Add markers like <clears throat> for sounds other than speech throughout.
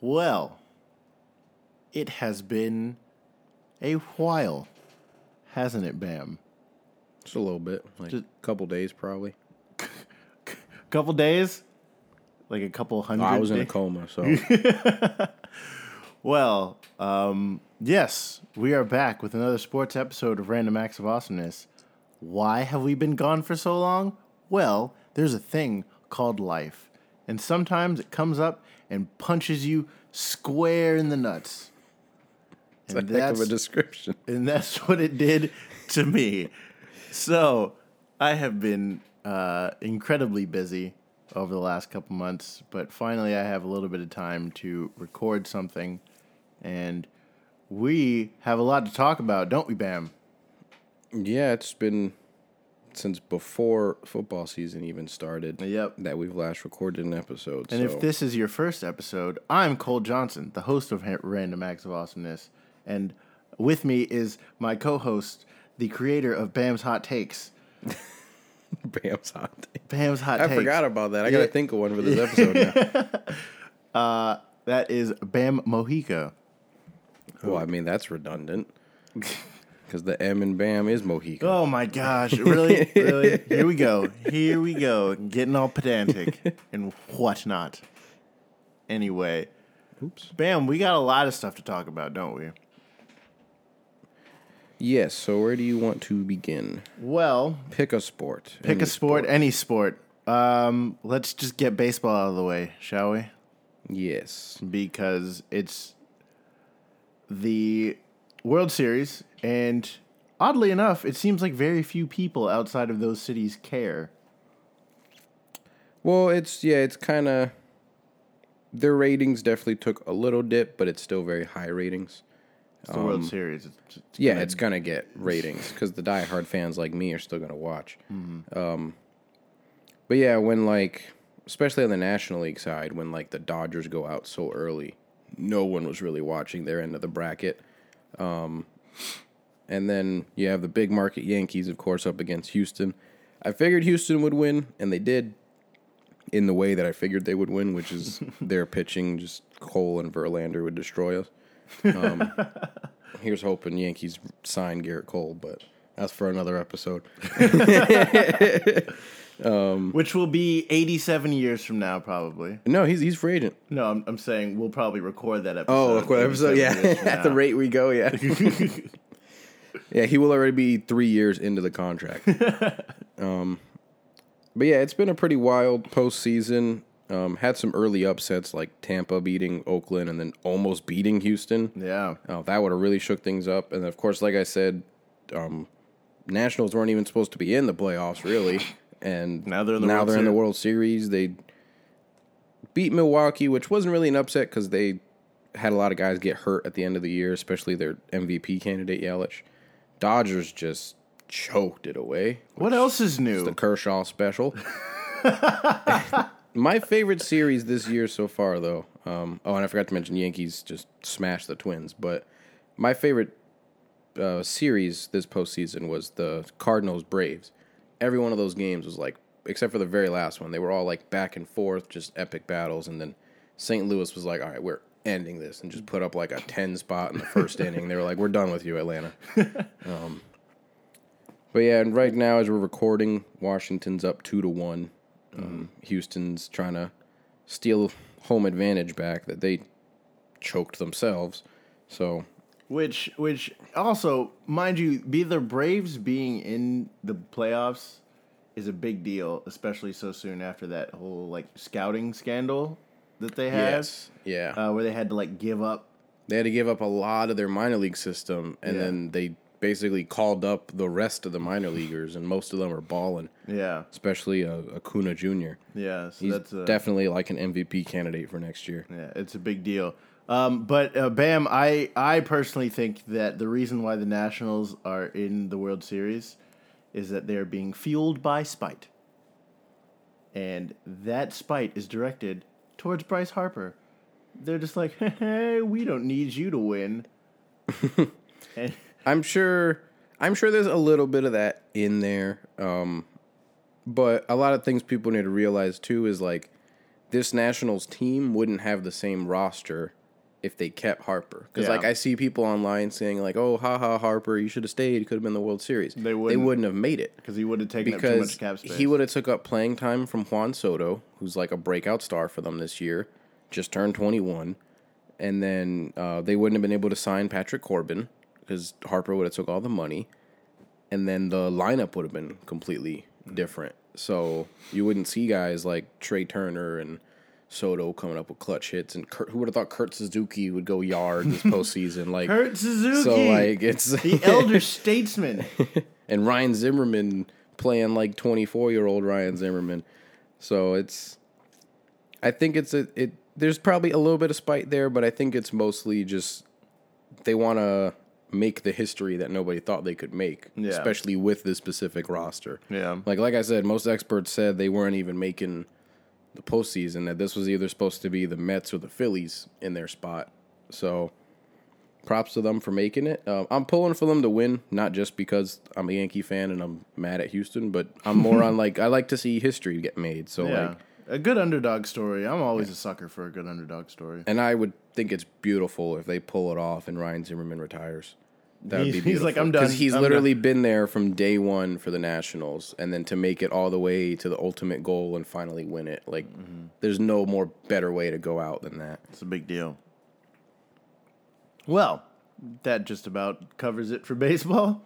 Well, it has been a while, hasn't it, Bam? Just a little bit, like Just- a couple days probably. <laughs> Couple days? Like a couple hundred I was in a coma, so <laughs> Well, um, yes, we are back with another sports episode of Random Acts of Awesomeness. Why have we been gone for so long? Well, there's a thing called life, and sometimes it comes up and punches you square in the nuts. it's a And heck of a that's- description. <laughs> and that's what it did to me. So I have been uh, incredibly busy over the last couple months, but finally I have a little bit of time to record something, and we have a lot to talk about, don't we, Bam? Yeah, it's been since before football season even started. Yep. That we've last recorded an episode. And so. if this is your first episode, I'm Cole Johnson, the host of Random Acts of Awesomeness, and with me is my co-host, the creator of Bam's Hot Takes. <laughs> Bam's hot take. Bam's Hot I Takes. forgot about that. I gotta think of one for this episode now. <laughs> Uh, that is Bam Mojica. well, I mean that's redundant. <laughs> Because the M and Bam is Mohican. Oh my gosh! Really, really? Here we go. Here we go. Getting all pedantic <laughs> and whatnot. Anyway, Oops. Bam, we got a lot of stuff to talk about, don't we? Yes. So where do you want to begin? Well, Pick a sport. pick a sport, any sport. Um, let's just get baseball out of the way, shall we? Yes. Because it's the World Series, and oddly enough, it seems like very few people outside of those cities care. Well, it's yeah, it's kind of their ratings definitely took a little dip, but it's still very high ratings. It's the World Series. It's, it's Yeah, gonna- it's gonna get ratings because the diehard fans like me are still gonna watch. Um, but yeah, when like, especially on the National League side, when like the Dodgers go out so early, no one was really watching their end of the bracket. Um, and then you have the big market Yankees, of course, up against Houston. I figured Houston would win, and they did. In the way that I figured they would win, which is <laughs> their pitching, just Cole and Verlander would destroy us. Um, <laughs> here's hoping Yankees sign Gerrit Cole, but that's for another episode. <laughs> which will be 87 years from now, probably. No, he's he's free agent. No, I'm, I'm saying we'll probably record that episode. Oh, what episode? Yeah, <laughs> at the rate we go, yeah. <laughs> yeah, he will already be three years into the contract. <laughs> um, but yeah, it's been a pretty wild postseason. Um, had some early upsets like Tampa beating Oakland and then almost beating Houston. Yeah. Oh, that would have really shook things up. And of course, like I said, um, Nationals weren't even supposed to be in the playoffs, really. And Now they're in the now World they're in the Series. World Series. They beat Milwaukee, which wasn't really an upset because they had a lot of guys get hurt at the end of the year, especially their MVP candidate Yelich. Dodgers just choked it away. What else is new? The Kershaw special. <laughs> My favorite series this year so far, though. Um, oh, and I forgot to mention Yankees just smashed the Twins. But my favorite uh, series this postseason was the Cardinals Braves. Every one of those games was like, except for the very last one, they were all like back and forth, just epic battles. And then St. Louis was like, all right, we're ending this, and just put up like a 10 spot in the first <laughs> inning. They were like, we're done with you, Atlanta. <laughs> Um, but yeah, and right now as we're recording, Washington's up two to one. Um, Houston's trying to steal home advantage back that they choked themselves. So Which, which also, mind you, be the Braves being in the playoffs is a big deal, especially so soon after that whole like scouting scandal that they had, Yes. yeah, uh, where they had to like give up. they had to give up a lot of their minor league system, and Yeah. then they basically called up the rest of the minor leaguers, and most of them are balling, Yeah, especially uh, Acuna Jr. yeah. So He's that's a, definitely like an MVP candidate for next year. Yeah, it's a big deal. Um, but uh, Bam, I I personally think that the reason why the Nationals are in the World Series is that they are being fueled by spite, and that spite is directed towards Bryce Harper. They're just like, <laughs> hey, we don't need you to win. <laughs> and, I'm sure I'm sure there's a little bit of that in there. Um, but a lot of things people need to realize too is like this Nationals team wouldn't have the same roster if they kept Harper. Because Yeah. like I see people online saying like, "Oh, haha, Harper, you should have stayed. You could have been the World Series." They They wouldn't. wouldn't have made it because he would have taken up too much cap space. he would have took up playing time from Juan Soto, who's like a breakout star for them this year, just turned 21, and then uh, they wouldn't have been able to sign Patrick Corbin because Harper would have took all the money, and then the lineup would have been completely different. So you wouldn't see guys like Trea Turner and Soto coming up with clutch hits, and Kurt, who would have thought Kurt Suzuki would go yard this <laughs> postseason? Like Kurt Suzuki. so, like it's the <laughs> elder statesman. <laughs> and Ryan Zimmerman playing like 24 year old Ryan Zimmerman. So it's, I think it's a, it, there's probably a little bit of spite there, but I think it's mostly just they want to make the history that nobody thought they could make, Yeah. especially with this specific roster. Yeah. Like, like I said, most experts said they weren't even making the postseason, that this was either supposed to be the Mets or the Phillies in their spot. So props to them for making it. Uh, I'm pulling for them to win, not just because I'm a Yankee fan and I'm mad at Houston, but I'm more on <laughs> like I like to see history get made. So Yeah. like, a good underdog story. I'm always a sucker for a good underdog story. and I would think it's beautiful if they pull it off and Ryan Zimmerman retires. That would He's- be he's like, "I'm done. because he's I'm literally been there from day one for the Nationals, and then to make it all the way to the ultimate goal and finally win it. Like, Mm-hmm. there's no more better way to go out than that. It's a big deal. Well, that just about covers it for <laughs> baseball.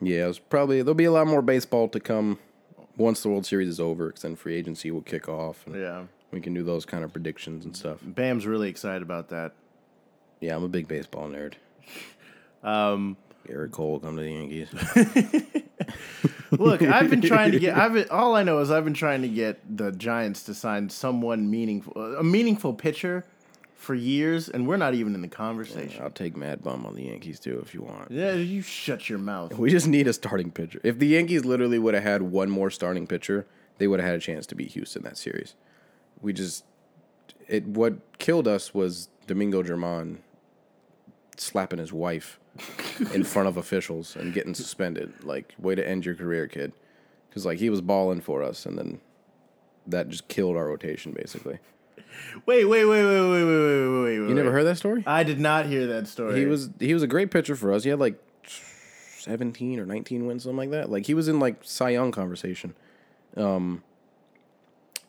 Yeah, it's probably there'll be a lot more baseball to come once the World Series is over, because then free agency will kick off, and Yeah. we can do those kind of predictions and stuff. Bam's really excited about that. Yeah, I'm a big baseball nerd. <laughs> Um, Gerrit Cole will come to the Yankees. <laughs> look, I've been trying to get. I've been, <laughs> all I know is I've been trying to get the Giants to sign someone meaningful, a meaningful pitcher, for years, and we're not even in the conversation. I'll take Mad Bum on the Yankees too if you want. Yeah, you shut your mouth. We just need a starting pitcher. If the Yankees literally would have had one more starting pitcher, they would have had a chance to beat Houston that series. We just it what killed us was Domingo German slapping his wife <laughs> in front of officials and getting suspended. Like, way to end your career, kid. Because like he was balling for us, and then that just killed our rotation basically. Wait, wait, wait, wait, wait, wait, wait, wait, wait. You never heard that story? I did not hear that story. He was he was a great pitcher for us. He had like seventeen or nineteen wins, something like that. Like he was in like Cy Young conversation. Um,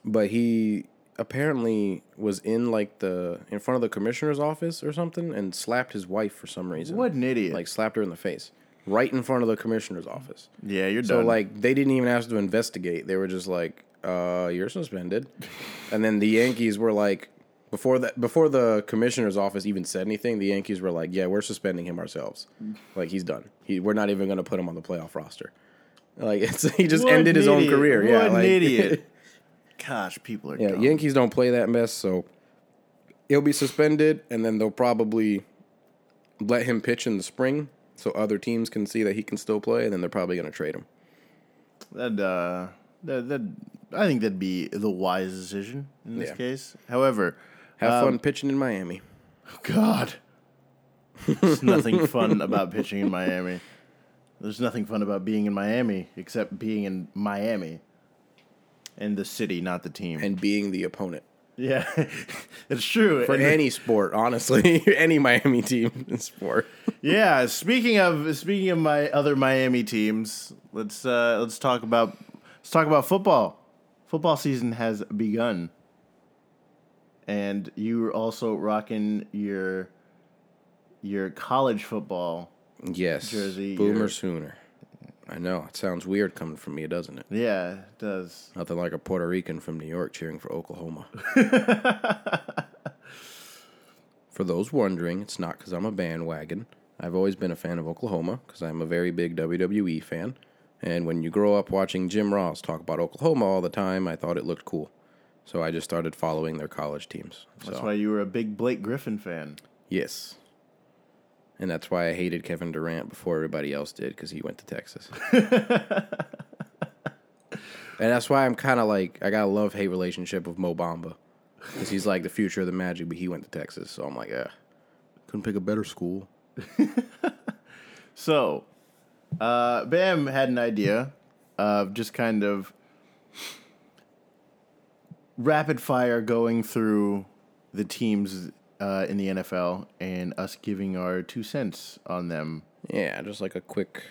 but he apparently was in like the in front of the commissioner's office or something and slapped his wife for some reason. What an idiot! Like slapped her in the face right in front of the commissioner's office. yeah, you're done. So done. like they didn't even ask to investigate. They were just like, "Uh, you're suspended." <laughs> and then the Yankees were like, before that, before the commissioner's office even said anything, the Yankees were like, "Yeah, we're suspending him ourselves. Like he's done. He, we're not even going to put him on the playoff roster." Like <laughs> it's, he just What ended his own career. What yeah, an like, idiot. <laughs> Gosh, people are yeah, dumb. Yankees don't play that mess, so he'll be suspended, and then they'll probably let him pitch in the spring, so other teams can see that he can still play, and then they're probably going to trade him. That uh, that that I think that'd be the wise decision in this Yeah. case. However, Have um, fun pitching in Miami. God, there's nothing fun <laughs> about pitching in Miami. There's nothing fun about being in Miami except being in Miami, and the city, not the team. and being the opponent yeah, <laughs> it's true. for And- any sport. Honestly, <laughs> any Miami team in sport. <laughs> Yeah, speaking of speaking of my other Miami teams, let's uh, let's talk about let's talk about football. Football season has begun, and you are also rocking your your college football. Yes, Jersey, Boomer you're- Sooner. I know it sounds weird coming from me, doesn't it? Yeah, it does. Nothing like a Puerto Rican from New York cheering for Oklahoma. <laughs> for those wondering, it's not because I'm a bandwagon. I've always been a fan of Oklahoma because I'm a very big WWE fan. And when you grow up watching Jim Ross talk about Oklahoma all the time, I thought it looked cool. So I just started following their college teams. That's so, why you were a big Blake Griffin fan. Yes. And that's why I hated Kevin Durant before everybody else did because he went to Texas. <laughs> and that's why I'm kind of like, I got a love hate relationship with Mo Bamba because he's like the future of the Magic, but he went to Texas. So I'm like, yeah, couldn't pick a better school. <laughs> So, uh, Bam had an idea of just kind of rapid fire going through the teams uh, in the NFL and us giving our two cents on them. Yeah, just like a quick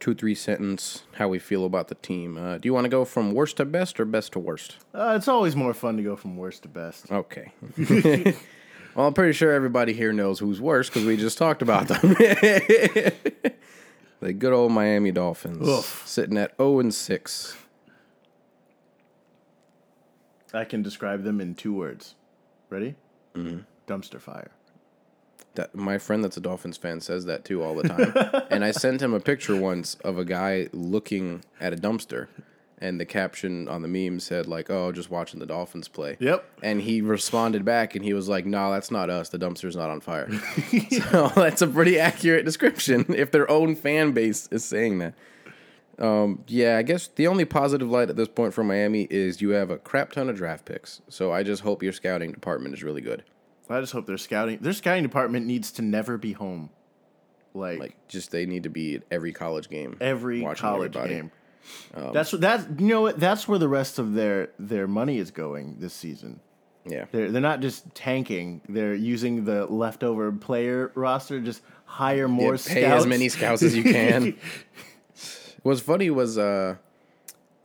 two, three sentence how we feel about the team. Uh, do you want to go from worst to best or best to worst? Uh, it's always more fun to go from worst to best. Okay. <laughs> well, I'm pretty sure everybody here knows who's worst because we just talked about them. <laughs> the good old Miami Dolphins Oof. sitting at 0 and 6. I can describe them in two words. Ready? Mm-hmm. Dumpster fire. That my friend that's a Dolphins fan says that too all the time. <laughs> and I sent him a picture once of a guy looking at a dumpster and the caption on the meme said like, "Oh, just watching the Dolphins play." Yep. And he responded back and he was like, "No, that's not us. The dumpster's not on fire." <laughs> <laughs> so that's a pretty accurate description if their own fan base is saying that. Um, yeah, I guess the only positive light at this point for Miami is you have a crap ton of draft picks. So I just hope your scouting department is really good. I just hope their scouting their scouting department needs to never be home. Like, Like, just they need to be at every college game. every college everybody. game. that's what that you know what that's where the rest of their their money is going this season. Yeah. They're they're not just tanking. They're using the leftover player roster. Just hire more Yeah, scouts. pay as many scouts as you can. <laughs> What's funny was uh,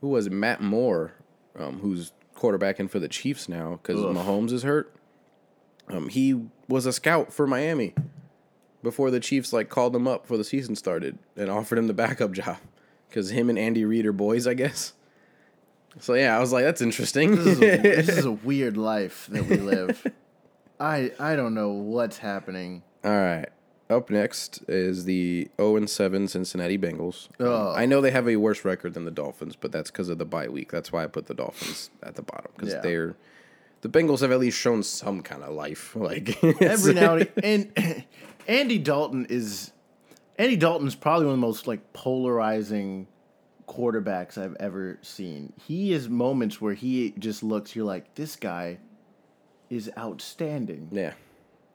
who was it? Matt Moore, um, who's quarterbacking for the Chiefs now because. Mahomes is hurt. Um, he was a scout for Miami before the Chiefs like called him up before the season started and offered him the backup <laughs> job because him and Andy Reid are boys, I guess. So yeah, I was like, that's interesting. this, is a, this is a <laughs> weird life that we live. I I don't know what's happening. All right. Up next is the 0 and 7 Cincinnati Bengals. Um, Ugh. I know they have a worse record than the Dolphins, but that's because of the bye week. That's why I put the Dolphins at the bottom because Yeah. they're the Bengals have at least shown some kind of life. <laughs> Like Every now and, and <clears throat> Andy Dalton is Andy Dalton's probably one of the most like polarizing quarterbacks I've ever seen. He has moments where he just looks. You're like, this guy is outstanding. yeah,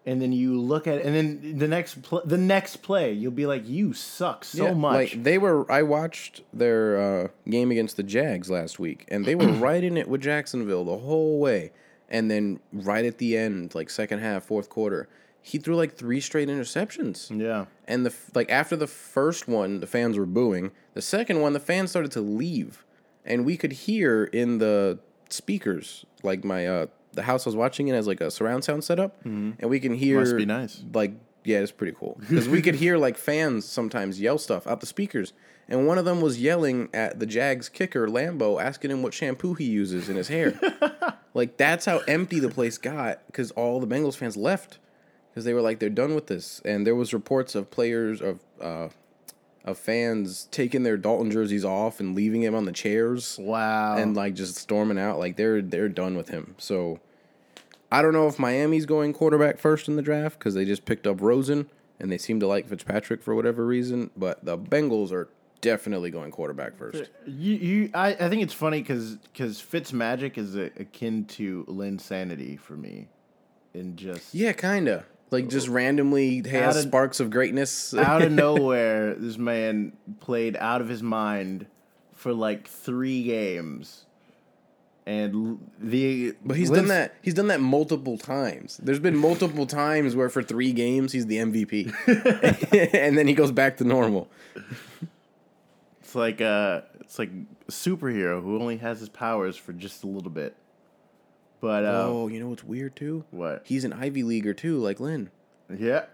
and then you look at and then the next pl- the next play you'll be like you suck so Yeah, much Like they were. I watched their uh, game against the Jags last week, and they were <clears throat> right in it with Jacksonville the whole way. And then right at the end, like second half, fourth quarter, he threw like three straight interceptions. yeah And the like after the first one, the fans were booing. The second one, the fans started to leave, and we could hear in the speakers, like my uh, the house I was watching it has like a surround sound setup, and we can hear. Must be nice. Like yeah, it's pretty cool <laughs> because we could hear like fans sometimes yell stuff out the speakers. And one of them was yelling at the Jags kicker Lambo, asking him what shampoo he uses in his hair. <laughs> like that's how empty the place got because all the Bengals fans left because they were like they're done with this and there was reports of players of uh of fans taking their Dalton jerseys off and leaving him on the chairs wow. and like just storming out. Like they're they're done with him. So I don't know if Miami's going quarterback first in the draft because they just picked up Rosen and they seem to like Fitzpatrick for whatever reason but the Bengals are definitely going quarterback first. You, you I, I think it's funny because because Fitz magic is a, akin to Linsanity for me in just yeah kinda like just randomly has of- sparks of greatness out of <laughs> nowhere this man played out of his mind for like three games and the But he's done that. He's done that multiple times. There's been multiple <laughs> times where for three games he's the MVP, <laughs> and then he goes back to normal. It's like uh it's like a superhero who only has his powers for just a little bit. But uh, oh, you know what's weird too? what? He's an Ivy leaguer too, like Lin. Yeah,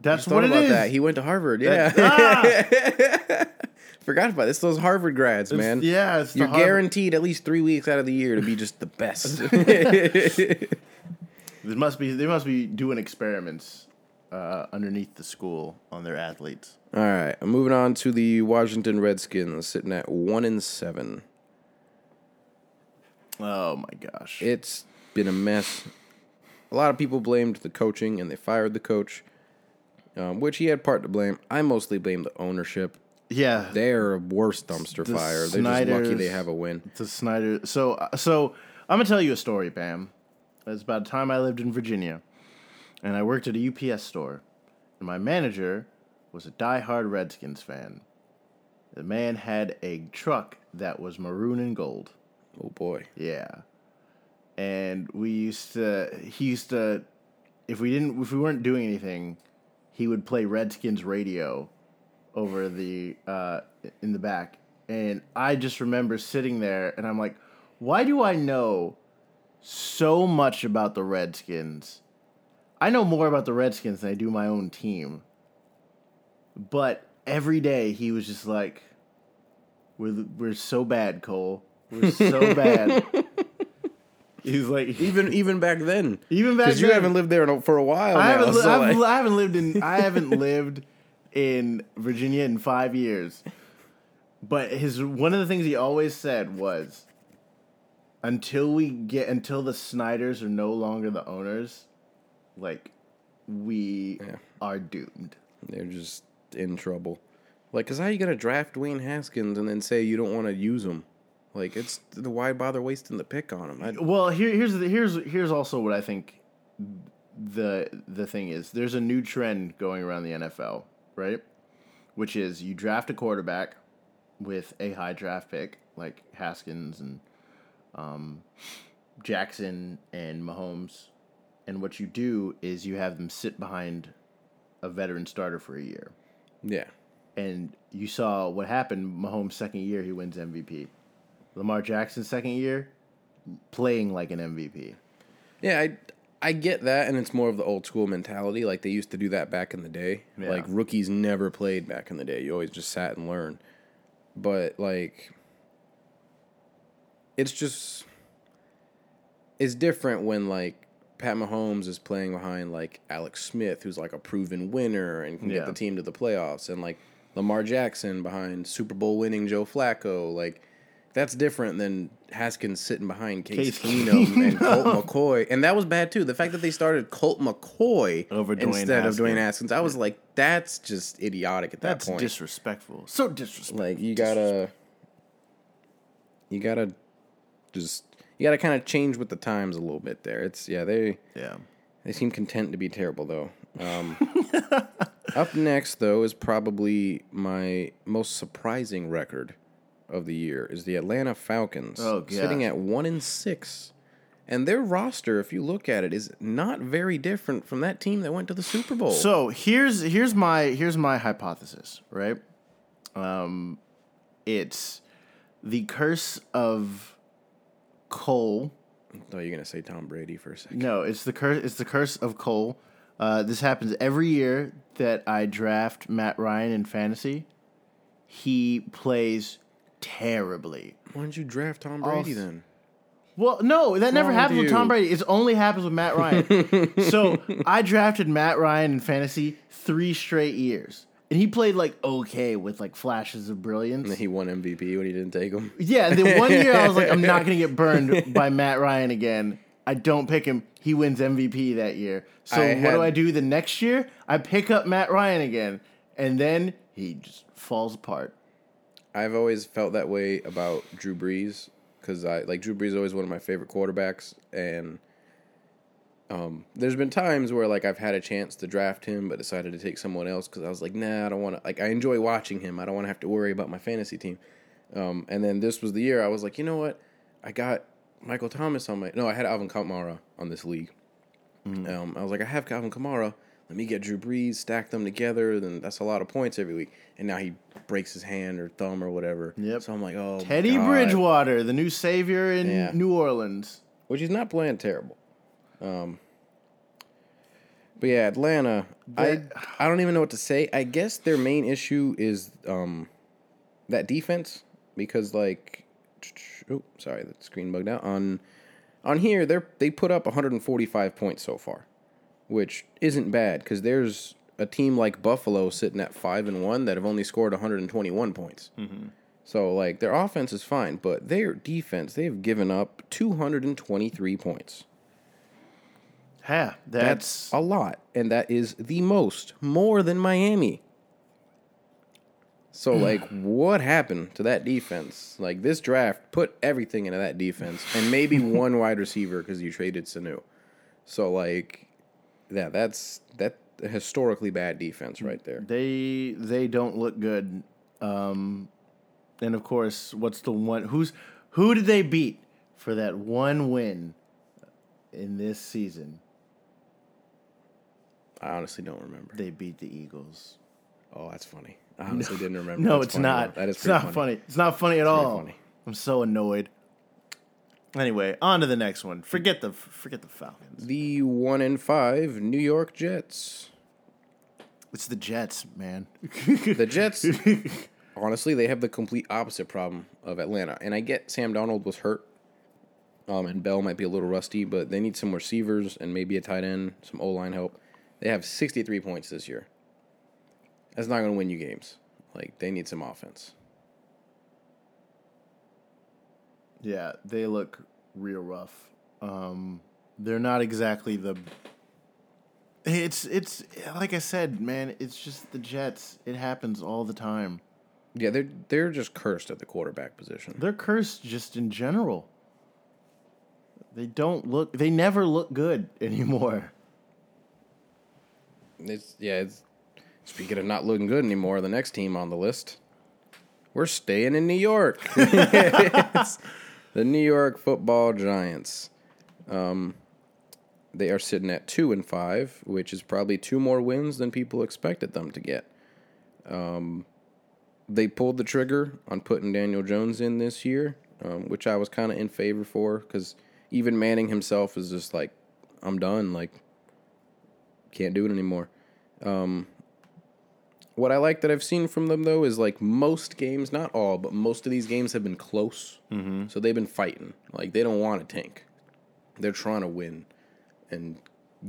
that's what it about is. that. He went to Harvard. Yeah, Ah! <laughs> forgot about this. Those Harvard grads, It's- man. yeah, it's you're guaranteed at least three weeks out of the year to be just the best. <laughs> <laughs> There must be they must be doing experiments uh, underneath the school on their athletes. All right, I'm moving on to the Washington Redskins, sitting at one and seven. Oh my gosh! It's been a mess. A lot of people blamed the coaching and they fired the coach, um, which he had part to blame. I mostly blame the ownership. yeah, They're a worse dumpster The fire. They're just lucky they have a win. to Snyder. So so I'm gonna tell you a story, Bam. It's about a time I lived in Virginia, and I worked at a UPS store, and my manager was a diehard Redskins fan. The man had a truck that was maroon and gold. Oh boy. Yeah. And we used to. He used to, if we didn't, if we weren't doing anything, he would play Redskins radio over the uh, in the back, and I just remember sitting there, and I'm like, why do I know so much about the Redskins? I know more about the Redskins than I do my own team. But every day he was just like, "We're we're so bad, Cole. We're so <laughs> bad." He's like, <laughs> Even even back then, even back because you then- haven't lived there in- for a while I now. haven't, li- so, I've, like- I haven't lived in I haven't <laughs> lived in Virginia in five years. But his one of the things he always said was, until we get until the Snyders are no longer the owners, like we Yeah. are doomed. they're just in trouble. Like, cause how you gonna draft Dwayne Haskins and then say you don't want to use him? Like, it's the why bother wasting the pick on him? I, Well, here, here's the, here's here's also what I think the the thing is. There's a new trend going around the NFL, right? Which is you draft a quarterback with a high draft pick like Haskins and um, Jackson and Mahomes, and what you do is you have them sit behind a veteran starter for a year. yeah, And you saw what happened. Mahomes' second year, he wins MVP. Lamar Jackson's second year, playing like an MVP. yeah. I I get that, and it's more of the old school mentality. Like they used to do that back in the day. Yeah. Like rookies never played back in the day. You always just sat and learned. But like, it's just it's different when like Pat Mahomes is playing behind like Alex Smith, who's like a proven winner and can Yeah. get the team to the playoffs, and like Lamar Jackson behind Super Bowl winning Joe Flacco. Like that's different than Haskins sitting behind Case, Case Keenum and Colt <laughs> McCoy, and that was bad too. The fact that they started Colt McCoy Over Dwayne instead of Dwayne Haskins. Haskins, I was like, that's just idiotic at that point. That's point. disrespectful. So disrespectful. Like you gotta, you gotta just you gotta kind of change with the times a little bit there. It's yeah they yeah. they seem content to be terrible though. Um, <laughs> up next though is probably my most surprising record of the year is the Atlanta Falcons Oh, sitting at one in six. And their roster, if you look at it, is not very different from that team that went to the Super Bowl. So here's here's my here's my hypothesis, right? Um, it's the curse of Cole. I thought you were gonna say Tom Brady for a second. No, it's the curse. It's the curse of Cole. Uh, this happens every year that I draft Matt Ryan in fantasy. He plays terribly. Why didn't you draft Tom Brady Also- then? Well, no, that never happens with with Tom? Brady. It only happens with Matt Ryan. <laughs> so I drafted Matt Ryan in fantasy three straight years, and he played like okay with like flashes of brilliance. And then he won MVP when he didn't take him. Yeah, and then one year I was like, I'm not gonna get burned <laughs> by Matt Ryan again. I don't pick him. He wins MVP that year. So I what had- do I do the next year? I pick up Matt Ryan again, and then he just falls apart. I've always felt that way about Drew Brees because I like Drew Brees is always one of my favorite quarterbacks, and um, there's been times where like I've had a chance to draft him, but decided to take someone else because I was like, nah, I don't want to. Like I enjoy watching him. I don't want to have to worry about my fantasy team. Um, and then this was the year I was like, you know what? I got Michael Thomas on my no, I had Alvin Kamara on this league. Um, I was like, I have Alvin Kamara. Let me get Drew Brees, stack them together. Then that's a lot of points every week. And now he breaks his hand or thumb or whatever. Yep. So I'm like, oh, Teddy God. Bridgewater, the new savior in Yeah. New Orleans. which he's not playing terrible. Um, but yeah, Atlanta. I I don't even know what to say. I guess their main issue is um, that defense because like, <tsk> oh sorry, the screen bugged out on on here. They are they put up 145 points so far, which isn't bad because there's a team like Buffalo sitting at five and one that have only scored 121 points. Mm-hmm. So like their offense is fine, but their defense they've given up 223 points. Yeah, That's that's a lot, and that is the most, more than Miami. So <sighs> like, what happened to that defense? Like this draft put everything into that defense, and maybe <laughs> one wide receiver because you traded Sanu. So like, yeah, that's that historically bad defense right there. they they don't look good. Um, and of course, what's the one? Who's who did they beat for that one win in this season I honestly don't remember. they beat the Eagles. Oh, that's funny. I honestly didn't remember. No, That's it's funny, not. though. That is it's not funny. It's not funny at pretty all. funny. I'm so annoyed. Anyway, on to the next one. Forget the forget the Falcons. The one in five New York Jets. It's the Jets, man. <laughs> The Jets, honestly, they have the complete opposite problem of Atlanta. And I get Sam Darnold was hurt, um, and Bell might be a little rusty, but they need some receivers and maybe a tight end, some O line help. They have 63 points this year. That's not going to win you games. Like they need some offense. Yeah, they look real rough. Um, they're not exactly the. It's it's like I said, man. It's just the Jets. It happens all the time. Yeah, they're they're just cursed at the quarterback position. They're cursed just in general. They don't look. They never look good <laughs> anymore. It's yeah. It's, speaking of not looking good anymore, the next team on the list, we're staying in New York. <laughs> The New York Football Giants. Um, they are sitting at two and five, which is probably two more wins than people expected them to get. Um, they pulled the trigger on putting Daniel Jones in this year, um, which I was kind of in favor for because even Manning himself is just like, I'm done. Like, can't do it anymore. Um, what I like that I've seen from them though is like most games, not all, but most of these games have been close. Mm-hmm. So they've been fighting. Like they don't want to tank. They're trying to win and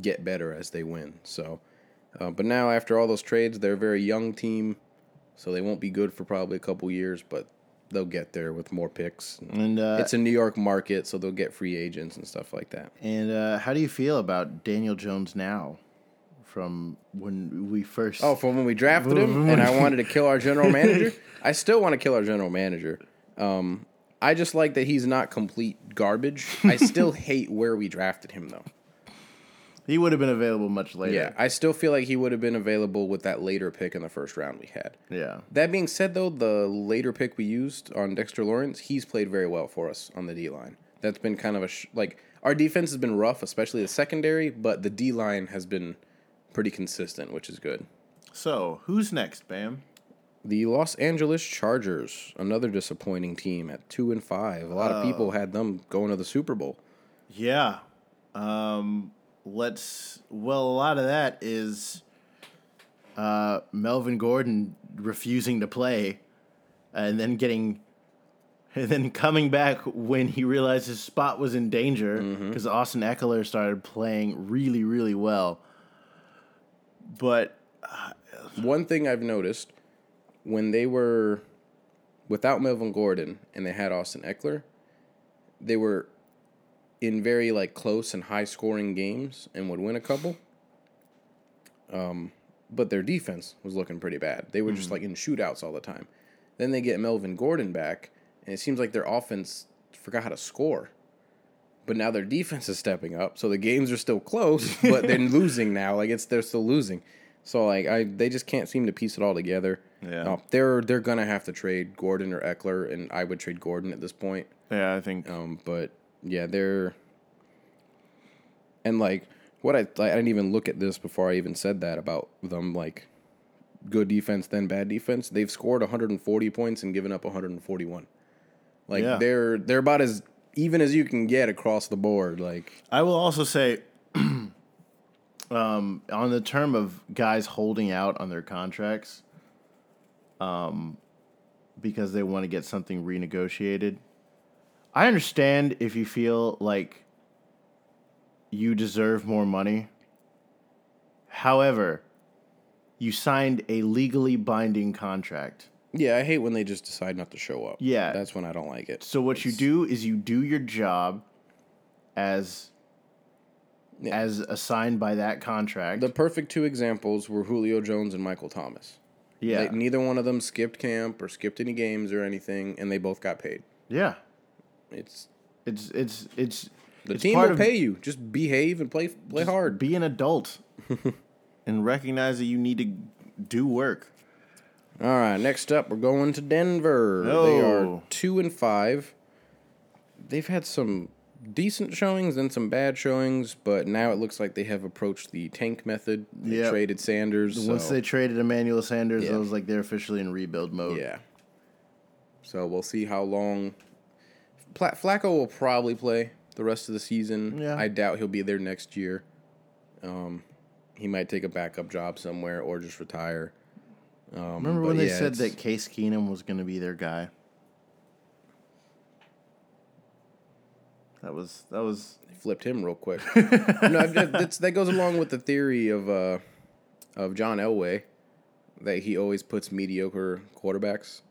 get better as they win. So, uh, but now after all those trades, they're a very young team, so they won't be good for probably a couple years, but they'll get there with more picks. And uh, it's a New York market, so they'll get free agents and stuff like that. and uh, how do you feel about Daniel Jones now? From when we first Oh, from when we drafted him, <laughs> and I wanted to kill our general manager. I still want to kill our general manager. Um, I just like that he's not complete garbage. I still <laughs> hate where we drafted him, though. he would have been available much later. Yeah, I still feel like he would have been available with that later pick in the first round we had. yeah. That being said, though, the later pick we used on Dexter Lawrence, he's played very well for us on the D line. That's been kind of a sh- like our defense has been rough, especially the secondary, but the D line has been pretty consistent, which is good. So who's next, Bam? The Los Angeles Chargers, another disappointing team at two and five. A lot of people had them going to the Super Bowl. Yeah. Um, let's. Well, a lot of that is uh, Melvin Gordon refusing to play, and then getting, and then coming back when he realized his spot was in danger because Austin Ekeler started playing really, really well. But One thing I've noticed when they were without Melvin Gordon and they had Austin Ekeler, they were in very like close and high scoring games and would win a couple. Um, but their defense was looking pretty bad. They were just like in shootouts all the time. Then they get Melvin Gordon back, and it seems like their offense forgot how to score. But now their defense is stepping up, so the games are still close, but they're <laughs> losing now. Like it's they're still losing. So like I they just can't seem to piece it all together. Yeah. No, they're they're gonna have to trade Gordon or Ekeler, and I would trade Gordon at this point. yeah, I think Um, but yeah, they're and like what I like, I didn't even look at this before I even said that about them. Like good defense, then bad defense. They've scored 140 points and given up 141. Like Yeah. they're they're about as even as you can get across the board. Like I will also say, <clears throat> um, on the term of guys holding out on their contracts, um, because they want to get something renegotiated. I understand if you feel like you deserve more money. However, you signed a legally binding contract. Yeah, I hate when they just decide not to show up. Yeah. that's when I don't like it. So what you do is you do your job as Yeah. as assigned by that contract. The perfect two examples were Julio Jones and Michael Thomas. yeah. They- neither one of them skipped camp or skipped any games or anything, and they both got paid. yeah. It's It's it's it's the it's team will of pay you. Just behave and play play hard. Be an adult <laughs> and recognize that you need to do work. All right, next up we're going to Denver. They are Oh. two and five. They've had some decent showings, and some bad showings, but now it looks like they have approached the tank method. They Yep. traded Sanders. Once so- they traded Emmanuel Sanders, Yeah. it was like they're officially in rebuild mode. Yeah. So we'll see how long. Pla- Flacco will probably play the rest of the season. Yeah. I doubt he'll be there next year. Um, he might take a backup job somewhere or just retire. Um, Remember when they yeah, said it's- that Case Keenum was going to be their guy? That was that was they flipped him real quick? <laughs> no, that's, that goes along with the theory of uh, of John Elway that he always puts mediocre quarterbacks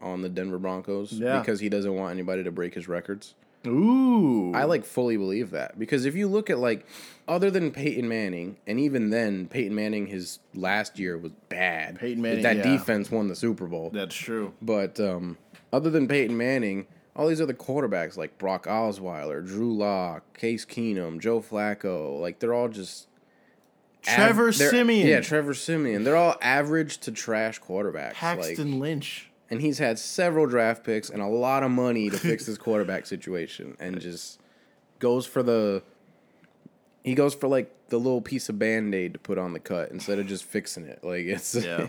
on the Denver Broncos Yeah. because he doesn't want anybody to break his records. Ooh. I like fully believe that because if you look at like other than Peyton Manning, and even then Peyton Manning his last year was bad. Peyton Manning, that yeah. defense won the Super Bowl. That's true. But um, other than Peyton Manning, all these other quarterbacks like Brock Osweiler, Drew Lock, Case Keenum, Joe Flacco, like they're all just Trevor they're- Siemian. Yeah, Trevor Siemian. They're all average to trash quarterbacks. Like, Paxton Lynch. And he's had several draft picks and a lot of money to fix his <laughs> quarterback situation and just goes for the he goes for like the little piece of band-aid to put on the cut instead of just fixing it like it's Yeah.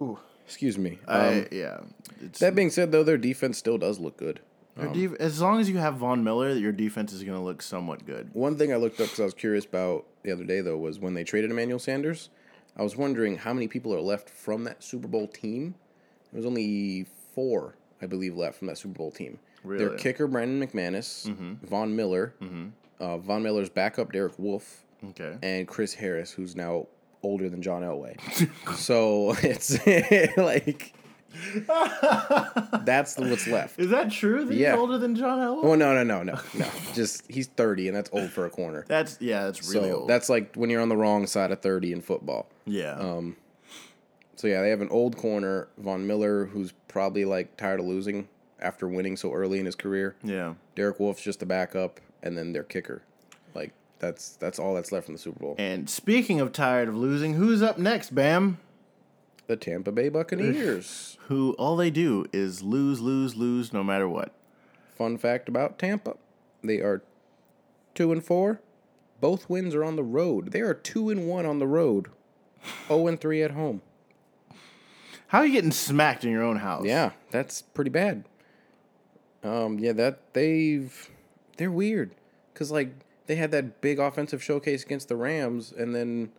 <laughs> excuse me I, um, yeah. It's, that being said though their defense still does look good their def- as long as you have Von Miller, your defense is going to look somewhat good. one thing i looked up because i was curious about the other day though was when they traded emmanuel sanders i was wondering how many people are left from that super bowl team there was only four i believe left from that super bowl team their Really? Mm-hmm. kicker brandon mcmanus mm-hmm. von miller uh, von miller's backup derek wolfe Okay. and chris harris who's now older than john elway <laughs> so <laughs> it's <laughs> like that's the, what's left Is that true? That Yeah. he's older than John Elway? oh no no no no no just he's 30 and that's old for a corner That's yeah, that's really so old. that's like when you're on the wrong side of 30 in football. Yeah. um, So yeah, they have an old corner, Von Miller, who's probably like tired of losing after winning so early in his career. yeah. Derek Wolfe's just a backup, and then their kicker. Like that's that's all that's left from the Super Bowl. And speaking of tired of losing, who's up next, Bam? The Tampa Bay Buccaneers. <laughs> Who all they do is lose, lose, lose, no matter what. Fun fact about Tampa: they are two and four. Both wins are on the road. They are two and one on the road, zero and three at home. How are you getting smacked in your own house? Yeah, that's pretty bad. Um, yeah, that they've they're weird because like they had that big offensive showcase against the Rams, and then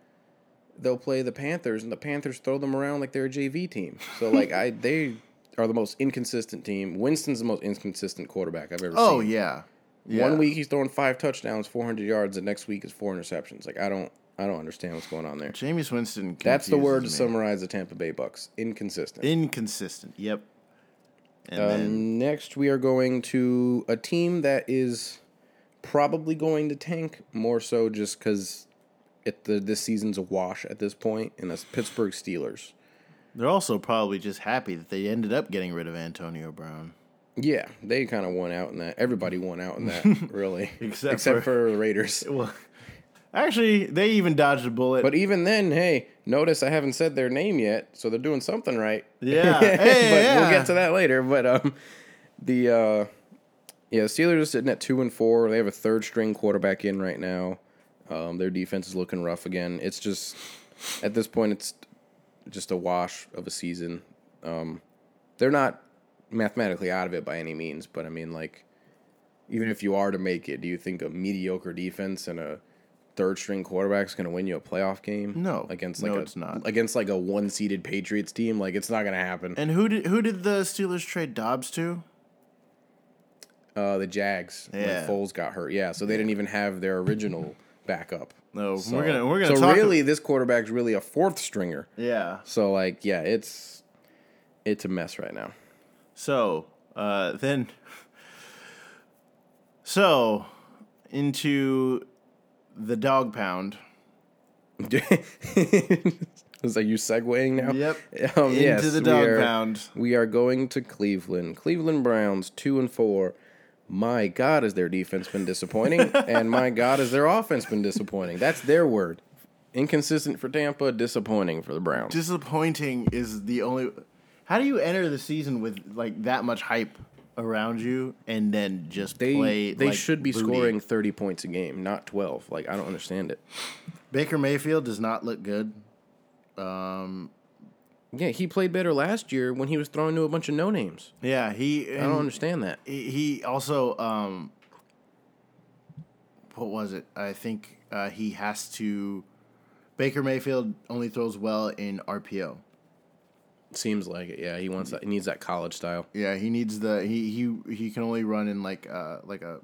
they'll play the Panthers, and the Panthers throw them around like they're a JV team. So <laughs> like I they are the most inconsistent team. Winston's the most inconsistent quarterback I've ever Oh seen. yeah. yeah. One week he's throwing five touchdowns, four hundred yards, the next week is four interceptions. Like I don't I don't understand what's going on there. Jameis Winston. That's the word to me. summarize the Tampa Bay Bucks. Inconsistent. Inconsistent. Yep. And Um, then next, we are going to a team that is probably going to tank more so just because it the this season's a wash at this point, and that's Pittsburgh Steelers. they're also probably just happy that they ended up getting rid of Antonio Brown. Yeah, they kind of won out in that. Everybody won out in that, <laughs> really, Except except for- for the Raiders. <laughs> Well, actually, they even dodged a bullet. But even then, hey, notice I haven't said their name yet, so they're doing something right. Yeah. <laughs> but yeah. we'll get to that later. But um, the uh, yeah, the Steelers are sitting at two and four. They have a third string quarterback in right now. Um, their defense is looking rough again. It's just at this point, it's just a wash of a season. Um, they're not mathematically out of it by any means, but I mean, like, even if you are to make it, do you think a mediocre defense and a third string quarterback is going to win you a playoff game? No. against like No, a, it's not. against like a one seeded Patriots team. Like, it's not going to happen. and who did who did the Steelers trade Dobbs to? Uh, the Jags Yeah. when Foles got hurt. Yeah, so they didn't even have their original <laughs> backup. No, So, we're gonna we're gonna so talk. really, this quarterback's really a fourth stringer. yeah. So like, yeah, it's it's a mess right now. So uh, then, <laughs> so into the dog pound. <laughs> Is that you segueing now? Yep. Um, into yes, the we dog are- pound. We are going to Cleveland. Cleveland Browns two and four. My God, has their defense been disappointing, <laughs> and my God, has their offense been disappointing. That's their word. Inconsistent for Tampa, disappointing for the Browns. Disappointing is the only. How do you enter the season with like that much hype around you and then just They play. they like should be booty. scoring thirty points a game, not twelve. Like I don't understand it. Baker Mayfield does not look good. Um, Yeah, he played better last year when he was throwing to a bunch of no names. yeah, he. I don't understand that. He he also um. What was it? I think uh, he has to. Baker Mayfield only throws well in RPO. Seems like it. Yeah, he wants that. He needs that college style. Yeah, he needs the he he he can only run in like uh like a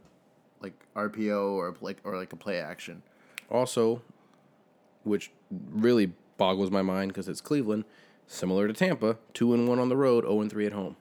like RPO or like or like a play action. Also, which really boggles my mind because it's Cleveland, similar to Tampa, two and one on the road, zero and three at home.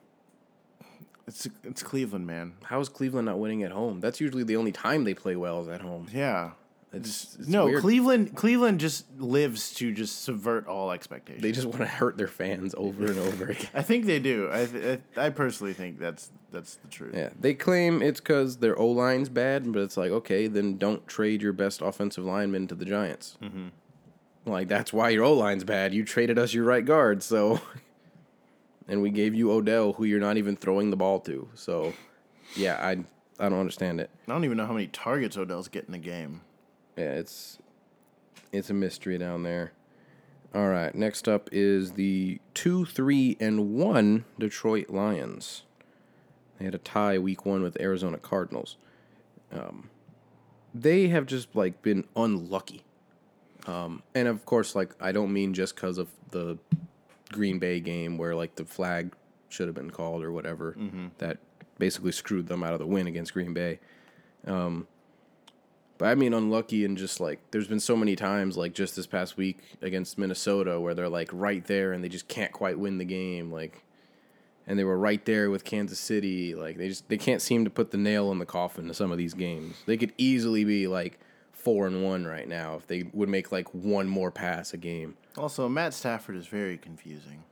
It's it's Cleveland, man. How is Cleveland not winning at home? That's usually the only time they play well is at home. Yeah. It's, it's no, weird. Cleveland Cleveland just lives to just subvert all expectations. They just want to hurt their fans over and over <laughs> again. I think they do. I, th- I personally think that's that's the truth. Yeah, they claim it's because their O line's bad, but it's like, okay, then don't trade your best offensive lineman to the Giants. Mm-hmm. Like that's why your O line's bad. You traded us your right guard, so, <laughs> and we gave you Odell, who you're not even throwing the ball to. So, yeah, I I don't understand it. I don't even know how many targets Odell's getting a game. Yeah, it's it's a mystery down there. All right, next up is the two, three, and one Detroit Lions. They had a tie week one with Arizona Cardinals. Um, they have just like been unlucky, um, and of course, like I don't mean just because of the Green Bay game where like the flag should have been called or whatever that basically screwed them out of the win against Green Bay. But I mean unlucky and just like there's been so many times like just this past week against Minnesota where they're like right there and they just can't quite win the game like and they were right there with Kansas City like they just they can't seem to put the nail in the coffin to some of these games. They could easily be like 4 and 1 right now if they would make like one more pass a game. Also, Matt Stafford is very confusing.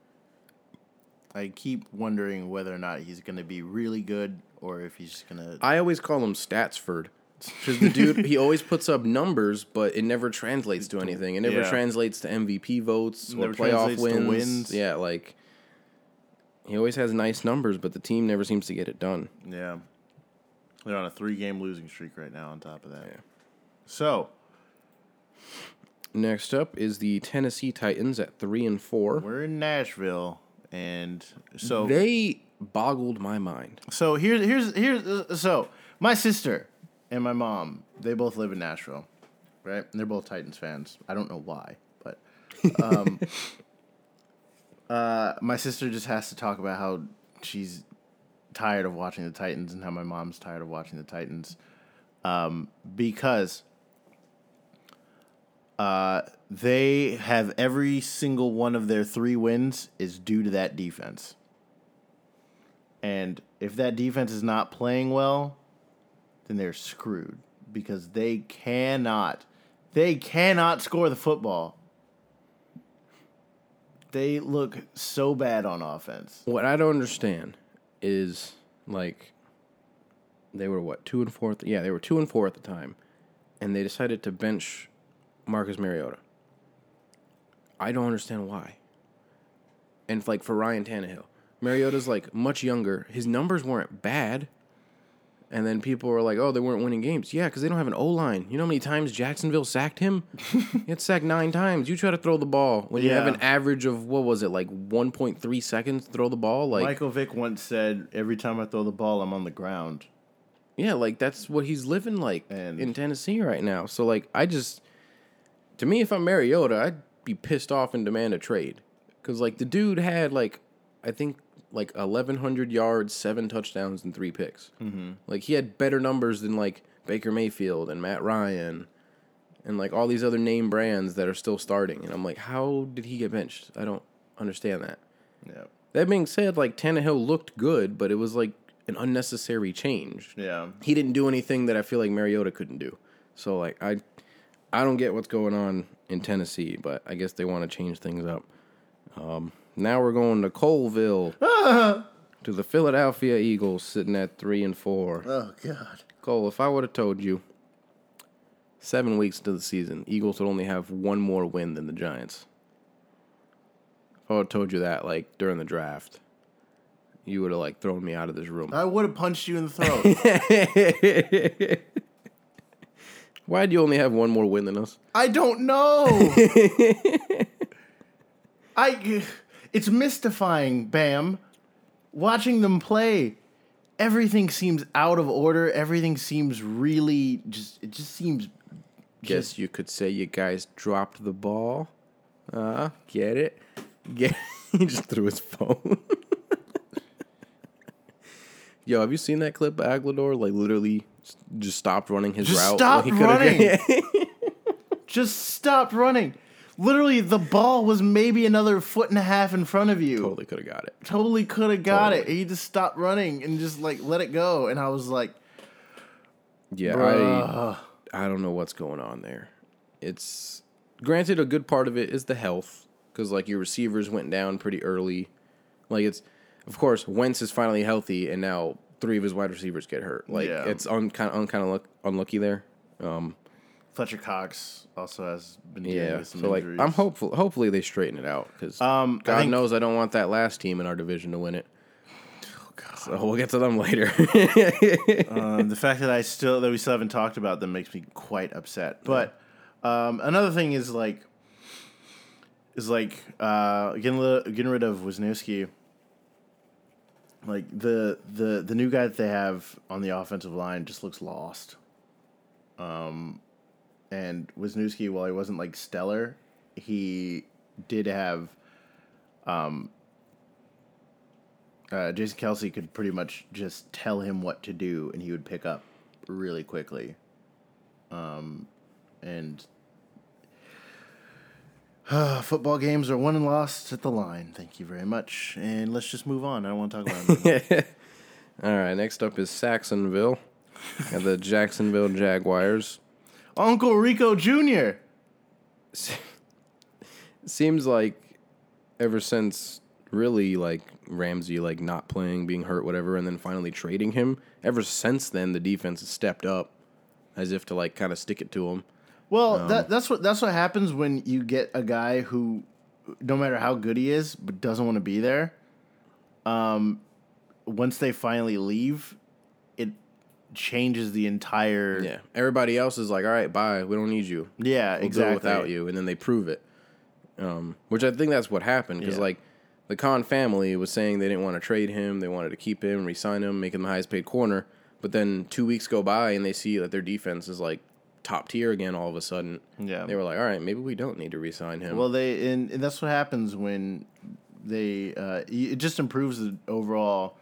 I keep wondering whether or not he's going to be really good or if he's just going to. I always call him Statsford. Because the dude, he always puts up numbers, but it never translates to anything. It never Yeah. translates to MVP votes or Never playoff translates to wins. wins. Yeah, like he always has nice numbers, but the team never seems to get it done. Yeah. They're on a three game losing streak right now, on top of that. Yeah. So, Next up is the Tennessee Titans at three and four. we're in Nashville. And so. They boggled my mind. So here's here's here's uh, so my sister and my mom they both live in Nashville, right? And they're both Titans fans. I don't know why, but um, <laughs> uh, my sister just has to talk about how she's tired of watching the Titans and how my mom's tired of watching the Titans, um, because uh, they have every single one of their three wins is due to that defense. And if that defense is not playing well, then they're screwed because they cannot they cannot score the football. They look so bad on offense. What I don't understand is like they were what two and four. The, yeah, they were two and four at the time, and they decided to bench Marcus Mariota. I don't understand why. And like for Ryan Tannehill, Mariota's like much younger. His numbers weren't bad. And then people were like, "Oh, they weren't winning games." Yeah, because they don't have an O line. You know how many times Jacksonville sacked him? <laughs> he had sacked nine times. You try to throw the ball when you have an average of what was it, like one point three seconds to throw the ball? Like, Michael Vick once said, "Every time I throw the ball, I'm on the ground." yeah, like that's what he's living like And- in Tennessee right now. So like, I just, to me, if I'm Mariota, I'd be pissed off and demand a trade because like the dude had like, I think like 1,100 yards, seven touchdowns, and three picks. Mm-hmm. Like he had better numbers than like Baker Mayfield and Matt Ryan. And like all these other name brands that are still starting, and I'm like, how did he get benched? I don't understand that. Yeah, That being said, like Tannehill looked good, but it was like an unnecessary change. yeah. He didn't do anything that I feel like Mariota couldn't do. So like I I don't get what's going on in Tennessee, but I guess they want to change things up. Um, now we're going to Colville <laughs> to the Philadelphia Eagles sitting at three and four. Oh God. Cole, if I would have told you seven weeks into the season, Eagles would only have one more win than the Giants. If I would have told you that like during the draft, you would have like thrown me out of this room. I would have punched you in the throat. <laughs> Why do you only have one more win than us? I don't know. <laughs> I it's mystifying, Bam. Watching them play, everything seems out of order. Everything seems really just it just seems Guess you could say you guys dropped the ball. Uh, get it? <laughs> Get he just threw his phone. <laughs> Yo, have you seen that clip of Agholor? Like literally just stopped running his Just route. stop He coulda- running. <laughs> just stopped running. Literally the ball was maybe another foot and a half in front of you. totally could have got it. Totally could have got it. Totally. He just stopped running and just like let it go and I was like Yeah, Bruh. I I don't know what's going on there. It's granted a good part of it is the health because like your receivers went down pretty early. Like it's of course Wentz is finally healthy and now three of his wide receivers get hurt. Like Yeah. it's un, kind of un, kind of look, unlucky there. Um, Fletcher Cox also has been dealing yeah, with some so like injuries. I'm hopeful. Hopefully they straighten it out because Um, I God think- knows I don't want that last team in our division to win it. So we'll get to them later. <laughs> um, the fact that I still that we still haven't talked about them makes me quite upset. But um, another thing is like is like uh, getting getting rid of Wisniewski. Like the the the new guy that they have on the offensive line just looks lost. Um, and Wisniewski, while he wasn't like stellar, he did have uh, Jason Kelce could pretty much just tell him what to do, and he would pick up really quickly. Um, and uh, football games are won and lost at the line. Thank you very much, and let's just move on. I don't want to talk about it. <laughs> All right, next up is Saxonville. Got the Jacksonville Jaguars. Uncle Rico Jr. Seems like ever since really like Ramsey like not playing, being hurt, whatever, and then finally trading him. Ever since then, the defense has stepped up, as if to like kind of stick it to him. Well, that, that's what that's what happens when you get a guy who, no matter how good he is, but doesn't want to be there. Um, once they finally leave, changes the entire. Yeah, everybody else is like, all right, bye, we don't need you. Yeah, We'll exactly. without you, and then they prove it. Um, which I think that's what happened because Yeah. like the Khan family was saying they didn't want to trade him, they wanted to keep him, re-sign him, make him the highest paid corner. But then two weeks go by and they see that their defense is like top tier again. All of a sudden, Yeah. they were like, all right, maybe we don't need to re-sign him. Well, they and, and that's what happens when they. Uh, it just improves the overall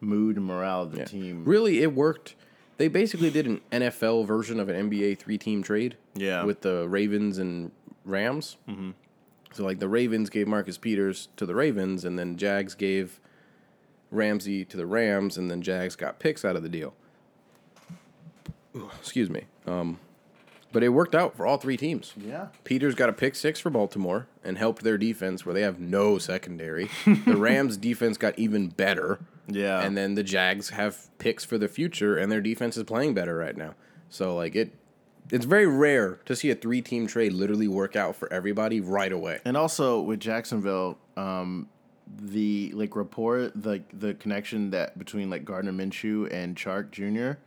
mood and morale of the team. Really, it worked. They basically did an NFL version of an NBA three-team trade. Yeah. With the Ravens and Rams. Mm-hmm. So like the Ravens gave Marcus Peters to the Ravens, and then Jags gave Ramsey to the Rams, and then Jags got picks out of the deal. Ooh, Excuse me. Um, but it worked out for all three teams. Yeah. Peters got a pick six for Baltimore and helped their defense where they have no secondary. <laughs> the Rams defense got even better. Yeah. And then the Jags have picks for the future and their defense is playing better right now. So like it it's very rare to see a three team trade literally work out for everybody right away. And also with Jacksonville, um, the like rapport, the the connection that between like Gardner Minshew and Chark Jr.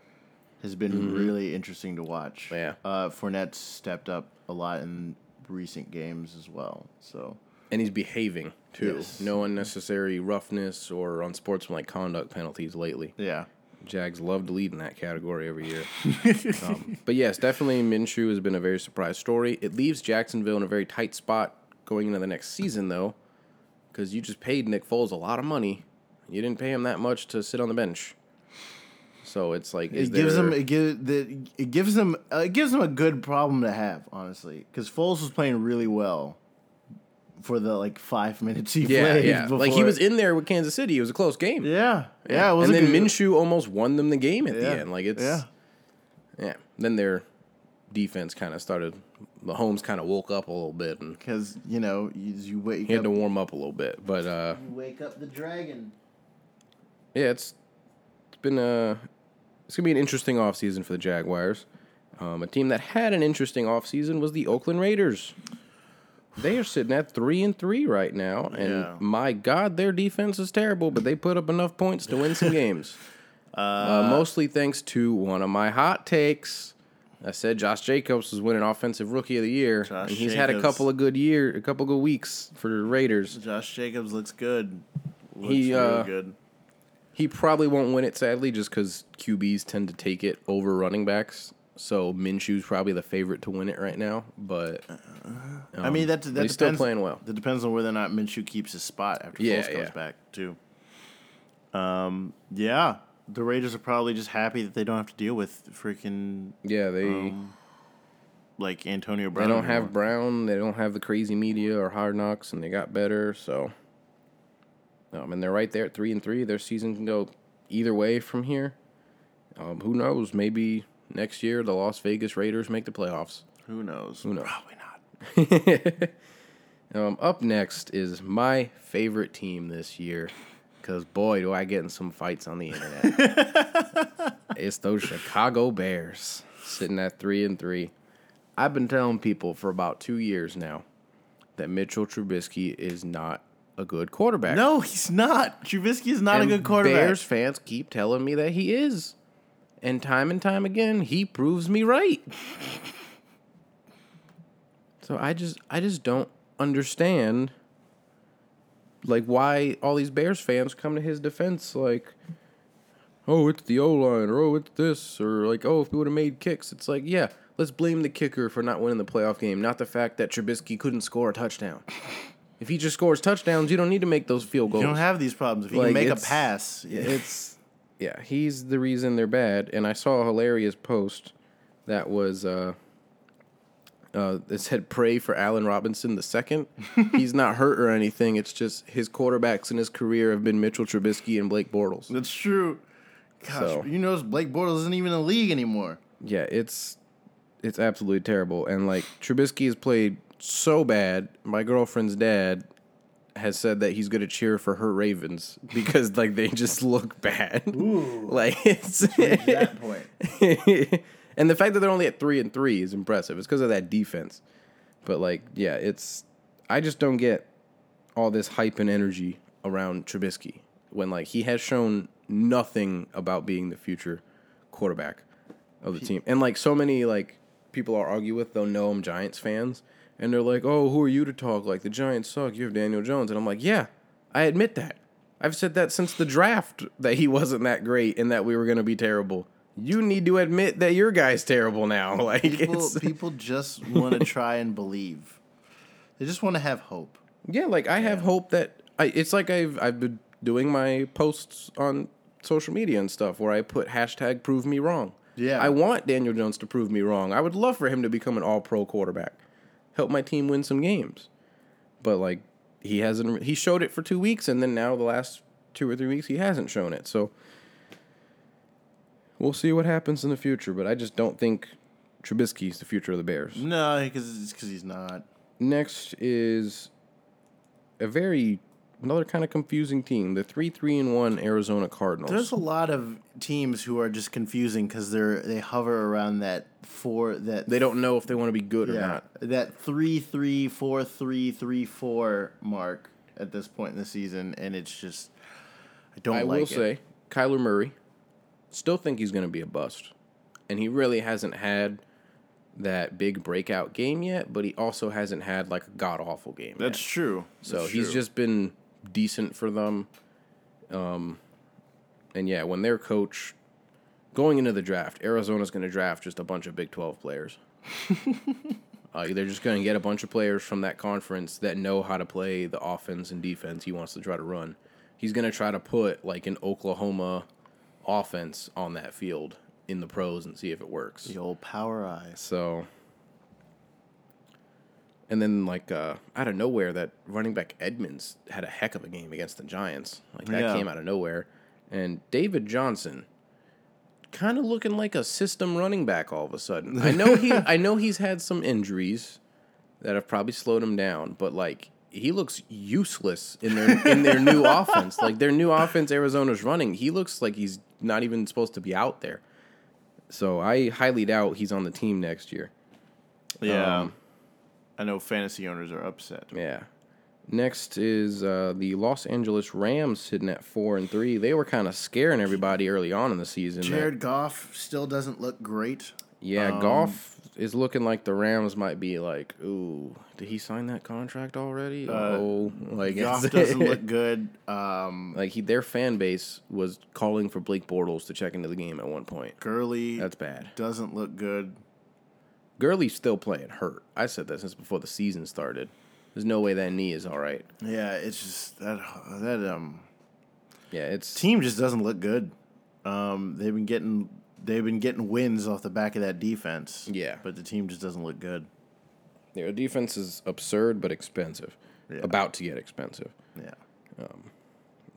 has been really interesting to watch. Mm-hmm. Yeah. uh, Fournette's stepped up a lot in recent games as well. So And he's behaving too. Yes. No unnecessary roughness or unsportsmanlike conduct penalties lately. yeah, Jags love to lead in that category every year. <laughs> um, but yes, definitely Minshew has been a very surprise story. It leaves Jacksonville in a very tight spot going into the next season, though, because you just paid Nick Foles a lot of money. You didn't pay him that much to sit on the bench. So it's like, it gives there, them it gives the it gives them uh, it gives them a good problem to have, honestly, because Foles was playing really well for the like five minutes he yeah, played. yeah. Like he was in there with Kansas City. It was a close game. Yeah, yeah. it was and then good- Minshew almost won them the game at Yeah, the end. Like it's yeah. yeah. Then their defense kind of started. Mahomes kind of woke up a little bit and because you know you, you wake he had up, to warm up a little bit. But uh, you wake up the dragon. yeah, it's it's been a it's gonna be an interesting offseason for the Jaguars. Um, a team that had an interesting offseason was the Oakland Raiders. They are sitting at three and three right now, and Yeah. my God, their defense is terrible, but they put up enough points to win some games. <laughs> Uh, mostly thanks to one of my hot takes. I said Josh Jacobs was winning Offensive Rookie of the Year, Josh and he's had a couple of good year, a couple good weeks for the Raiders. Josh Jacobs looks good. Looks He, uh, good. He probably won't win it, sadly, just because QBs tend to take it over running backs. So Minshew's probably the favorite to win it right now, but I mean, that that depends. still playing well. That depends on whether or not Minshew keeps his spot after Yeah, Foles comes yeah. back too. Um, yeah, the Raiders are probably just happy that they don't have to deal with freaking yeah, they Um, like Antonio Brown. they don't anymore. have Brown, they don't have the crazy media or Hard Knocks, and they got better. So, um, and they're right there at three and three. Their season can go either way from here. Um, who knows? Maybe next year the Las Vegas Raiders make the playoffs. Who knows? Who knows? Probably not. <laughs> Um, up next is my favorite team this year, because boy, do I get in some fights on the internet. <laughs> it's those Chicago Bears sitting at three and three. I've been telling people for about two years now that Mitchell Trubisky is not a good quarterback. No, he's not. Trubisky is not And a good quarterback. Bears fans keep telling me that he is, and time and time again, he proves me right. so I just, I just don't understand, like, why all these Bears fans come to his defense, like, oh, it's the O line, or oh, it's this, or like, oh, if we would have made kicks, it's like, yeah, let's blame the kicker for not winning the playoff game, not the fact that Trubisky couldn't score a touchdown. If he just scores touchdowns, you don't need to make those field goals You don't have these problems. If you Like, can make a pass, it's yeah, he's the reason they're bad. And I saw a hilarious post that was uh uh it said pray for Allen Robinson the second. <laughs> he's not hurt or anything. It's just his quarterbacks in his career have been Mitchell Trubisky and Blake Bortles. that's true. Gosh, So- you know Blake Bortles isn't even in the league anymore. Yeah, it's it's absolutely terrible. And like Trubisky has played so bad. My girlfriend's dad has said that he's gonna cheer for her Ravens <laughs> because like they just look bad. <laughs> Like it's that <laughs> point. and the fact that they're only at three and three is impressive. It's because of that defense. But like, yeah, it's I just don't get all this hype and energy around Trubisky when like he has shown nothing about being the future quarterback of the team. And like so many like people I'll argue with, they'll know I'm Giants fans, and they're like, "Oh, who are you to talk? Like the Giants suck. You have Daniel Jones." And I'm like, "Yeah, I admit that. I've said that since the draft that he <laughs> wasn't that great and that we were going to be terrible. You need to admit that your guy's terrible now. <laughs> Like People, <laughs> people just want to try and believe. They just want to have hope. yeah, like I have hope that I. It's like I've I've been doing my posts on social media and stuff where I put hashtag prove me wrong. Yeah. I want Daniel Jones to prove me wrong. I would love for him to become an All Pro quarterback, help my team win some games. But like he hasn't. He showed it for two weeks, and then now the last two or three weeks he hasn't shown it. So we'll see what happens in the future. But I just don't think Trubisky's the future of the Bears. No, because it's because he's not. Next is a very another kind of confusing team, the three three and one Arizona Cardinals. There's a lot of teams who are just confusing because they're they hover around that four that they don't know if they want to be good or yeah not. that three three four three three four mark at this point in the season, and it's just I don't I like will it. say, Kyler Murray, still think he's going to be a bust, and he really hasn't had that big breakout game yet. But he also hasn't had like a god awful game. that's yet. true. So That's he's true. just been decent for them. Um, and yeah, when their coach going into the draft, Arizona's going to draft just a bunch of Big Twelve players. <laughs> uh, they're just going to get a bunch of players from that conference that know how to play the offense and defense he wants to try to run. He's going to try to put like an Oklahoma offense on that field in the pros and see if it works. the old power eyes. So, and then like uh, out of nowhere, that running back Edmonds had a heck of a game against the Giants. Like that Yeah. came out of nowhere, and David Johnson, kind of looking like a system running back all of a sudden. I know he, <laughs> I know he's had some injuries that have probably slowed him down, but like he looks useless in their in their new <laughs> offense. Like their new offense, Arizona's running. He looks like he's not even supposed to be out there. So I highly doubt he's on the team next year. Yeah. Um, I know fantasy owners are upset. Yeah. Next is uh, the Los Angeles Rams sitting at four and three. They were kind of scaring everybody early on in the season. that- Jared Goff still doesn't look great. yeah, um, Goff is looking like the Rams might be like, ooh, did he sign that contract already? oh, like Goff doesn't <laughs> look good. Um, like he, their fan base was calling for Blake Bortles to check into the game at one point. Gurley That's bad. doesn't look good. Gurley's still playing hurt. I said that since before the season started. There's no way that knee is all right. Yeah, it's just that that um Yeah, it's team just doesn't look good. Um, they've been getting they've been getting wins off the back of that defense. Yeah. but the team just doesn't look good. their defense is absurd but expensive. Yeah. About to get expensive. Yeah, Um,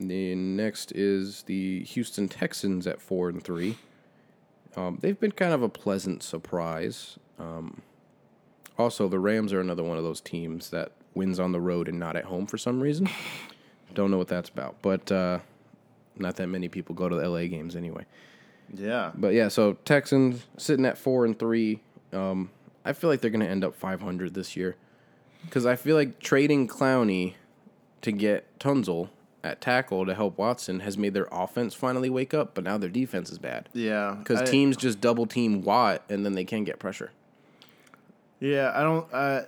The next is the Houston Texans at four and three. Um, they've been kind of a pleasant surprise. Um, also, the Rams are another one of those teams that wins on the road and not at home for some reason. <laughs> Don't know what that's about, but uh, not that many people go to the LA games anyway. yeah. But yeah, so Texans sitting at four and three. Um, I feel like they're going to end up 500 this year because I feel like trading Clowney to get Tunsil at tackle to help Watson has made their offense finally wake up, but now their defense is bad Yeah, because teams just double team Watt and then they can't get pressure. Yeah, I don't. Uh,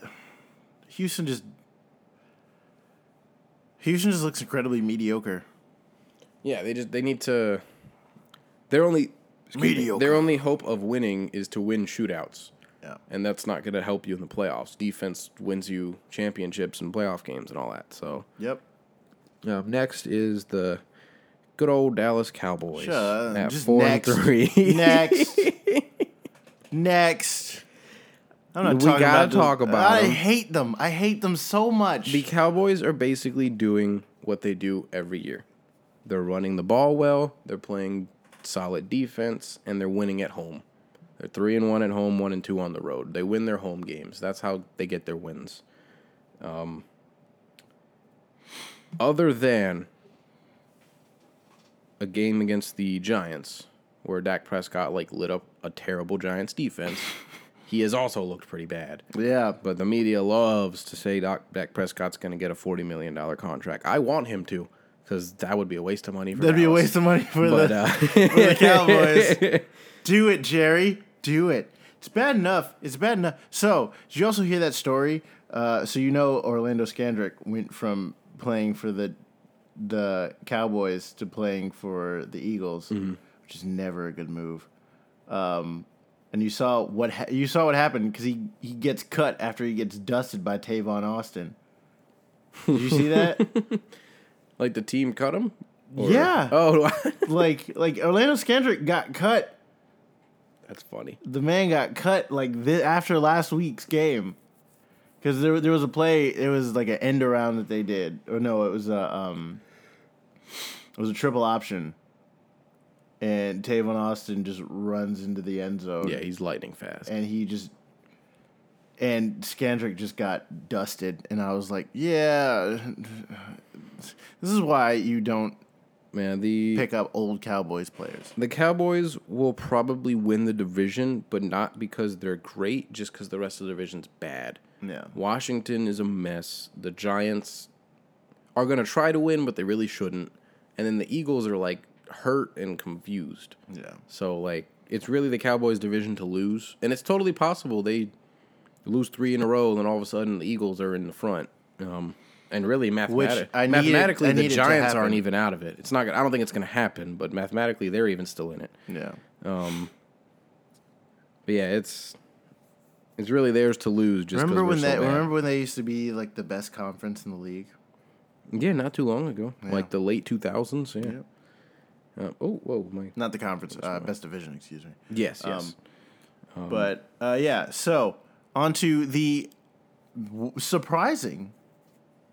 Houston just Houston just looks incredibly mediocre. Yeah, they just they need to. Their only excuse me, Mediocre. Their only hope of winning is to win shootouts. Yeah, and that's not going to help you in the playoffs. Defense wins you championships and playoff games and all that. So yep. uh, next is the good old Dallas Cowboys up. at four next. and three. Next, <laughs> next. I'm not We talking gotta about talk those- about I them. hate them. I hate them so much. the Cowboys are basically doing what they do every year. They're running the ball well. They're playing solid defense, and they're winning at home. They're three and one at home, one and two on the road. They win their home games. That's how they get their wins. Um, other than a game against the Giants, where Dak Prescott like lit up a terrible Giants defense, he has also looked pretty bad. yeah, But the media loves to say Doc, Dak Prescott's going to get a forty million dollar contract. I want him to, because that would be a waste of money. For that'd be a waste of money for But the uh, for the <laughs> Cowboys. <laughs> Do it, Jerry. Do it. It's bad enough. It's bad enough. So, did you also hear that story? Uh, so you know Orlando Scandrick went from playing for the the Cowboys to playing for the Eagles, which is never a good move. Um, and you saw what ha- you saw what happened because he he gets cut after he gets dusted by Tavon Austin. Did you see that? <laughs> like the team cut him. Or- Yeah. Oh, <laughs> like like Orlando Scandrick got cut that's funny. the man got cut like this after last week's game because there there was a play. It was like an end around that they did, or no, it was a um, it was a triple option, and Tavon Austin just runs into the end zone. Yeah, he's lightning fast. and he just and Scandrick just got dusted, and I was like, yeah, this is why you don't Man, the pick up old Cowboys players. the Cowboys will probably win the division, but not because they're great, just because the rest of the division's bad. Yeah, Washington is a mess. The Giants are going to try to win, but they really shouldn't. And then the Eagles are like hurt and confused. yeah. So like it's really the Cowboys division to lose. And it's totally possible they lose 3 in a row and then all of a sudden the Eagles are in the front. Um and really mathematic- I needed- mathematically the Giants aren't even out of it. It's not gonna, I don't think it's going to happen, but mathematically they're even still in it. Yeah. Um but yeah, it's it's really theirs to lose just Remember when so that? bad. Remember when they used to be like the best conference in the league? Yeah, not too long ago, Yeah. like the late two thousands. Yeah. Yep. Uh, oh, whoa, my. Not the conference, uh, best division. Excuse me. Yes, yes. Um, but uh, yeah, so on to the w- surprising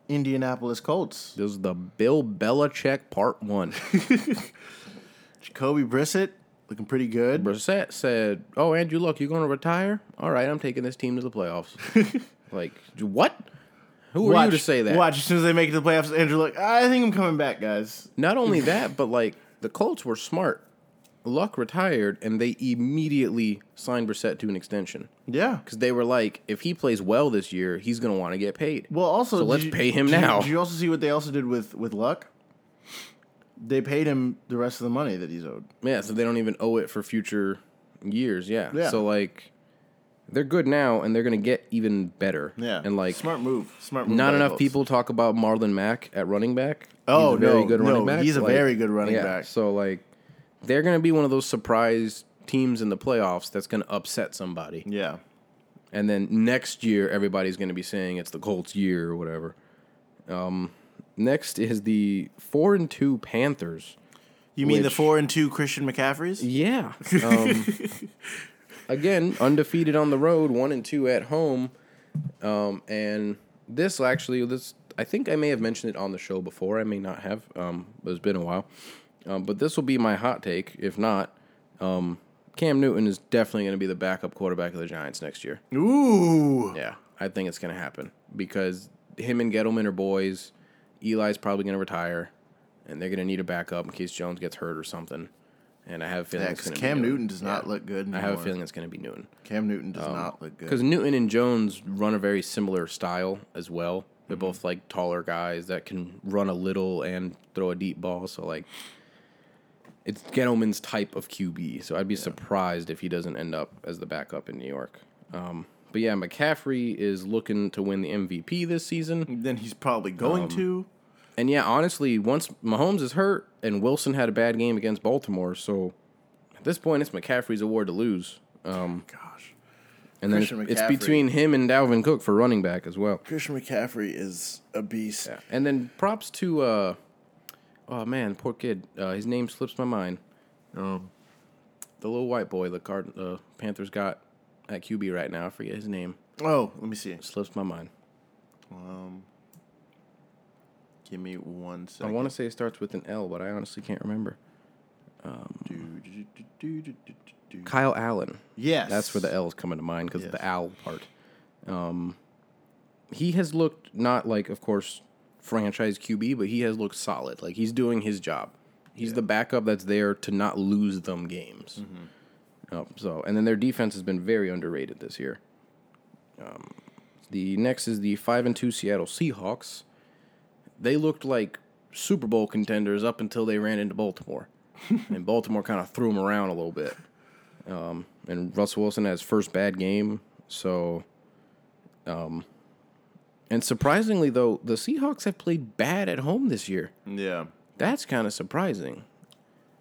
Indianapolis Colts. this is the Bill Belichick part one. <laughs> Jacoby Brissett looking pretty good. Brissett said, "Oh, Andrew, look, you're going to retire. All right, I'm taking this team to the playoffs." <laughs> like what? Who are you to say that? Watch as soon as they make it to the playoffs. Andrew, like I think I'm coming back, guys. Not only <laughs> that, but like the Colts were smart. Luck retired, and they immediately signed Brissett to an extension Yeah. because they were like, if he plays well this year, he's going to want to get paid. Well, also, So did let's you- pay him did you- now. Did you also see what they also did with with Luck? They paid him the rest of the money that he's owed. Yeah, so they don't even owe it for future years. Yeah. Yeah. So like, they're good now, and they're going to get even better. Yeah, And like, smart move. Smart move. not enough Colts. people talk about Marlon Mack at running back. Oh, he's a very no, good no, running back. he's a very good running yeah, back. So like, they're going to be one of those surprise teams in the playoffs that's going to upset somebody. Yeah. And then next year, everybody's going to be saying it's the Colts' year or whatever. Um, next is the four and two Panthers. You mean the four and two Christian McCaffreys? Yeah. <laughs> Um, again, undefeated on the road, one and two at home. Um, and this actually, this I think I may have mentioned it on the show before. I may not have. Um, but it's been a while. Um, but this will be my hot take. If not, um, Cam Newton is definitely going to be the backup quarterback of the Giants next year. Ooh. Yeah, I think it's going to happen because him and Gettleman are boys. Eli's probably going to retire, and they're going to need a backup in case Jones gets hurt or something. And I have a feeling Yeah, it's because going to Cam be Newton. Does not Yeah. look good. Anymore. I have a feeling it's going to be Newton Cam Newton does not look good. because Newton and Jones run a very similar style as well. Mm-hmm. They're both like taller guys that can run a little and throw a deep ball. So like, it's Gettleman's type of QB. So I'd be surprised if he doesn't end up as the backup in New York. Um, but yeah, McCaffrey is looking to win the MVP this season. then he's probably Um, going to. And yeah, honestly, once Mahomes is hurt and Wilson had a bad game against Baltimore, so at this point it's McCaffrey's award to lose. Um, Gosh, and then Christian it's McCaffrey. between him and Dalvin Cook for running back as well. Christian McCaffrey is a beast. Yeah. And then props to uh oh man, poor kid. Uh, his name slips my mind. Um, The little white boy the card uh, Panthers got at QB right now. I forget his name. oh, let me see. Slips my mind. Um, give me one I want to say it starts with an L, but I honestly can't remember. Do, do, do, do. Kyle Allen. Yes, That's where the L's coming to mind because of the owl part. Um, he has looked not like, of course, franchise QB, but he has looked solid. Like he's doing his job. He's the backup that's there to not lose them games. Oh, so, and then their defense has been very underrated this year. Um, the next is the five and two Seattle Seahawks. They looked like Super Bowl contenders up until they ran into Baltimore, <laughs> and Baltimore kind of threw them around a little bit. Um, and Russell Wilson had his first bad game. So, um, and surprisingly though, the Seahawks have played bad at home this year. Yeah, That's kind of surprising.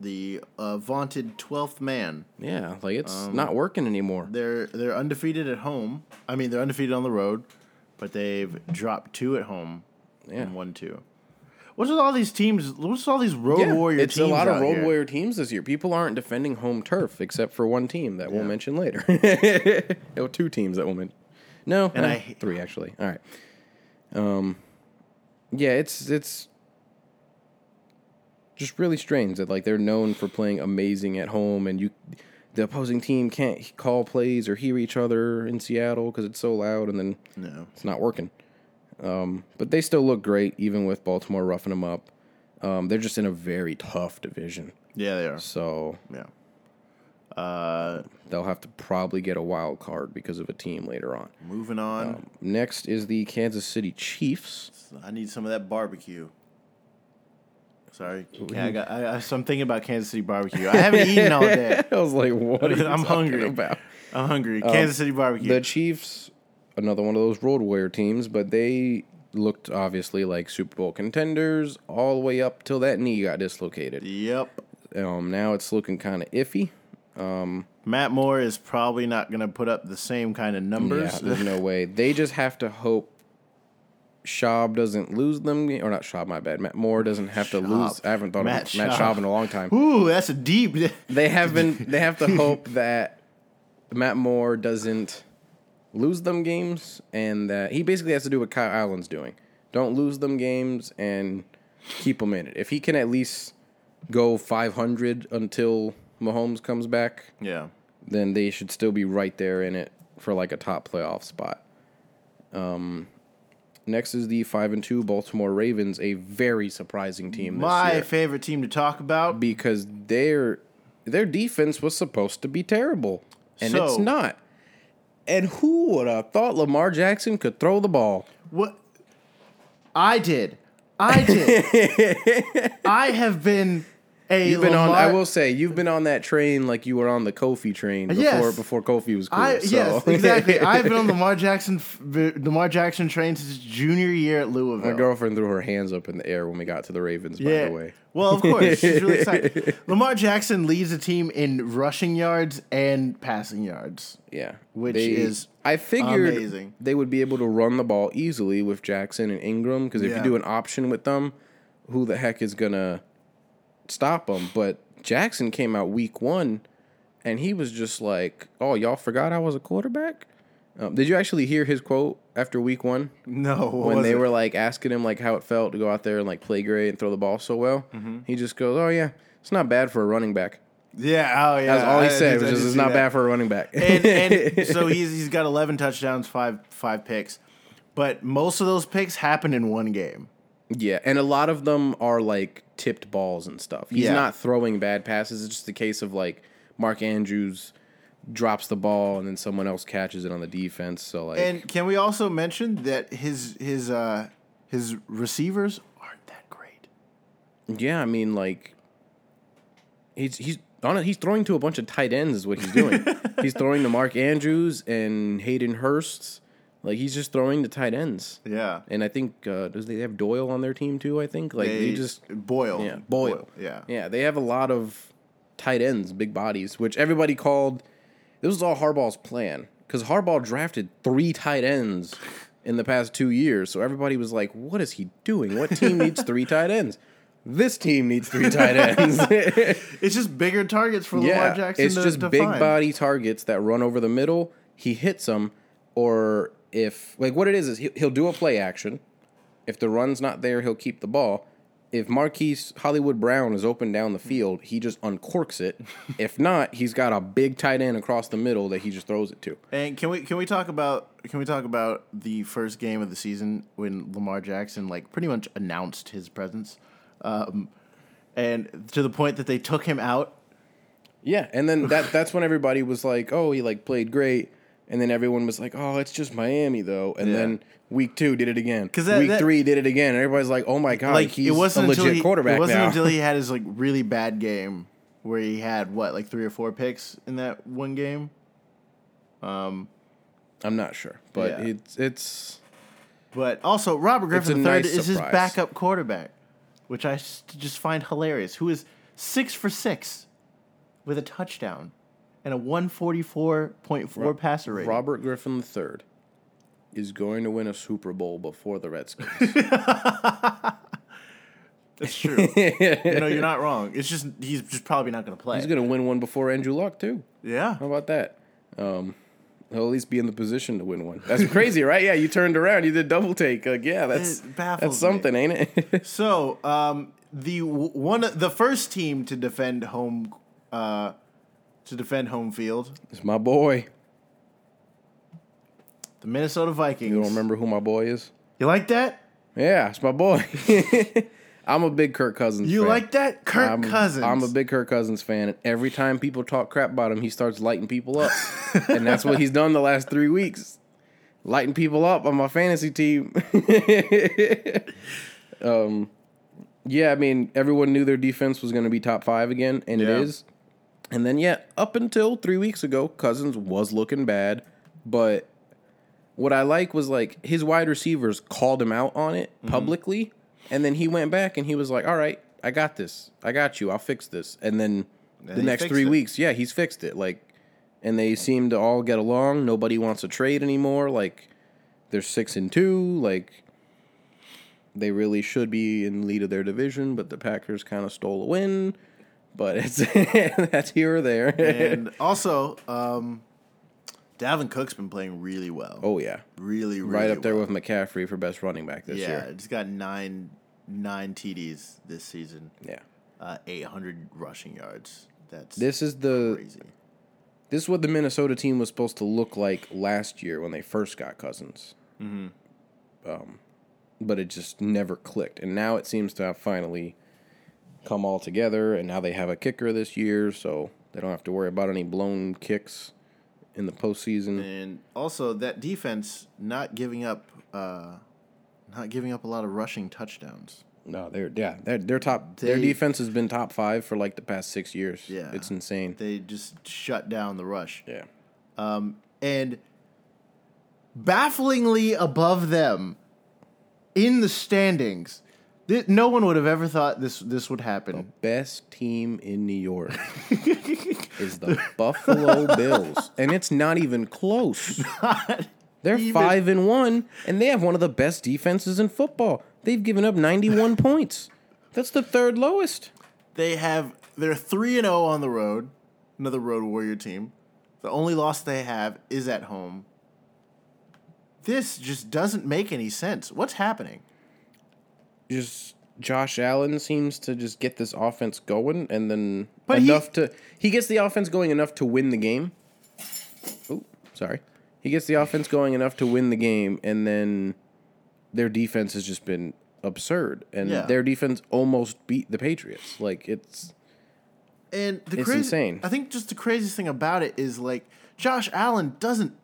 the uh, vaunted twelfth man. Yeah, like it's Um, not working anymore. They're they're undefeated at home. I mean, they're undefeated on the road, but they've dropped two at home Yeah. and won two. What's with all these teams? What's with all these road warrior it's teams? a lot of road here? warrior teams this year. People aren't defending home turf except for one team that we'll mention later. <laughs> no, two teams that we'll mention. No, And I hate- three actually. All right. Um, yeah, it's it's just really strange that like they're known for playing amazing at home, and you the opposing team can't call plays or hear each other in Seattle because it's so loud, and then No. it's not working. Um, but they still look great, even with Baltimore roughing them up. Um, they're just in a very tough division, Yeah, they are. so Yeah. Uh, they'll have to probably get a wild card because of a team later on. moving on. Um, next is the Kansas City Chiefs. I need some of that barbecue. Sorry, yeah, I got. I, I, so I'm thinking about Kansas City barbecue. I haven't eaten all <laughs> day. I was like, "What <laughs> I'm hungry. about?" I'm hungry. Kansas City barbecue. The Chiefs, another one of those road warrior teams, but they looked obviously like Super Bowl contenders all the way up till that knee got dislocated. yep. Um, now it's looking kind of iffy. Um, Matt Moore is probably not going to put up the same kind of numbers. Yeah, there's no way. They just have to hope Schaub doesn't lose them, or not Schaub, my bad. Matt Moore doesn't have to lose. I haven't thought Matt of Matt Schaub. Schaub in a long time. Ooh, that's a deep. They have been. <laughs> They have to hope that Matt Moore doesn't lose them games, and that he basically has to do what Kyle Allen's doing. Don't lose them games and keep them in it. If he can at least go 500 until Mahomes comes back, yeah. then they should still be right there in it for like a top playoff spot. Um, next is the five and two Baltimore Ravens, a very surprising team this My year favorite team to talk about. because they're their defense was supposed to be terrible, and it's not. And who would have thought Lamar Jackson could throw the ball? What? I did. I did. <laughs> I have been a You've been on. I will say you've been on that train like you were on the Kofi train before. Yes. Before Kofi was cool. I, so. Yes, exactly. <laughs> I've been on the Lamar Jackson, Lamar Jackson train since junior year at Louisville. My girlfriend threw her hands up in the air when we got to the Ravens. By the way, Well, of course, she's really <laughs> excited. Lamar Jackson leads the team in rushing yards and passing yards. yeah, Which is I figured amazing. they would be able to run the ball easily with Jackson and Ingram because if Yeah. you do an option with them, who the heck is gonna stop him. But Jackson came out week one, and he was just like, "Oh, y'all forgot I was a quarterback." Um, did you actually hear his quote after week one? No, when they it? were like asking him like how it felt to go out there and like play great and throw the ball so well, Mm-hmm. he just goes, "Oh yeah, it's not bad for a running back." yeah, oh yeah. That's all he I- I said. I did "It's not that. bad for a running back." and, and <laughs> so he's he's got 11 touchdowns, five five picks, but most of those picks happen in one game. yeah, and a lot of them are like tipped balls and stuff. He's Yeah. not throwing bad passes. It's just a case of like Mark Andrews drops the ball and then someone else catches it on the defense. So like, And can we also mention that his his uh his receivers aren't that great? yeah, I mean like he's he's on it. He's throwing to a bunch of tight ends is what he's doing. <laughs> he's throwing to Mark Andrews and Hayden Hurst. Like he's just throwing the tight ends. Yeah. And I think uh, does they have Doyle on their team too? I think like they, just Boyle. yeah Boyle. Yeah. yeah they have a lot of tight ends, big bodies, which everybody called. This was all Harbaugh's plan because Harbaugh drafted three tight ends in the past two years. So everybody was like, "What is he doing? What team needs three tight ends?" This team needs three tight ends. <laughs> It's just bigger targets for Lamar Jackson. It's to, just to big find. body targets that run over the middle. He hits them, or if like what it is is he- he'll do a play action. If the run's not there, he'll keep the ball. If Marquise Hollywood Brown is open down the field, he just uncorks it. <laughs> if not, he's got a big tight end across the middle that he just throws it to. And can we can we talk about can we talk about the first game of the season when Lamar Jackson like pretty much announced his presence, um, and to the point that they took him out. Yeah, and then that that's when everybody was like, "Oh, he like played great," and then everyone was like, "Oh, it's just Miami though," and Yeah. then week two did it again. 'Cause that- week that- three did it again. And everybody's like, "Oh my god, like he's it wasn't a legit he, quarterback It wasn't now." until he had <laughs> his like really bad game where he had what like three or four picks in that one game. Um, I'm not sure, but Yeah. it's it's But also Robert Griffin III nice is his backup quarterback, which I just find hilarious. Who is six for six with a touchdown and a one forty four point four passer rating. Robert Griffin III is going to win a Super Bowl before the Redskins. <laughs> That's true. you know, you're not wrong. It's just he's just probably not going to play. He's going to win one before Andrew Luck too. yeah. How about that? Um, he'll at least be in the position to win one. That's crazy, <laughs> right? Yeah, you turned around, you did double take. Like, yeah, that's It baffles that's me. something, ain't it? <laughs> So, um, the w- one the first team to defend home uh, to defend home field, it's my boy. the Minnesota Vikings. You don't remember who my boy is? You like that? Yeah, it's my boy. <laughs> I'm a big Kirk Cousins. You fan. like that? Kirk I'm, Cousins. I'm a big Kirk Cousins fan, and every time people talk crap about him, he starts lighting people up, <laughs> and that's what he's done the last three weeks, lighting people up on my fantasy team. <laughs> um, yeah, I mean, everyone knew their defense was going to be top five again, and Yeah. it is. And then, yeah, up until three weeks ago, Cousins was looking bad, but what I like was like his wide receivers called him out on it Mm-hmm. publicly, and then he went back and he was like, "All right, I got this. I got you. I'll fix this." And then the next three it. weeks, yeah, he's fixed it. Like, and they seem to all get along. Nobody wants to trade anymore. Like, they're six and two. Like, they really should be in lead of their division, but the Packers kind of stole a win. But it's <laughs> that's here or there. and <laughs> also, um, Dalvin Cook's been playing really well. oh yeah, really, really right up there well. with McCaffrey for best running back this year. yeah. year. He's got nine nine TDs this season, Yeah. uh, eight hundred rushing yards. That's This is the crazy. this is what the Minnesota team was supposed to look like last year when they first got Cousins. Mm-hmm. Um, but it just never clicked, and now it seems to have finally come all together, and now they have a kicker this year, so they don't have to worry about any blown kicks in the postseason. And also that defense not giving up, uh, not giving up a lot of rushing touchdowns. No, they're yeah, they're, they're top. their defense has been top five for like the past six years. Yeah. it's insane. They just shut down the rush. yeah, Um, and bafflingly above them in the standings, th- no one would have ever thought this this would happen. The best team in New York <laughs> is the Buffalo Bills, and it's not even close. <laughs> They're even- five and one, and they have one of the best defenses in football. They've given up ninety-one <laughs> points. That's the third lowest. They have they're three and zero on the road, another road warrior team. The only loss they have is at home. This just doesn't make any sense. What's happening? Just Josh Allen seems to just get this offense going, and then But he- enough to he gets the offense going enough to win the game. Oh, sorry. He gets the offense going enough to win the game, and then their defense has just been absurd, and Yeah. their defense almost beat the Patriots. Like it's And the It's crazy, insane. I think just the craziest thing about it is like Josh Allen doesn't.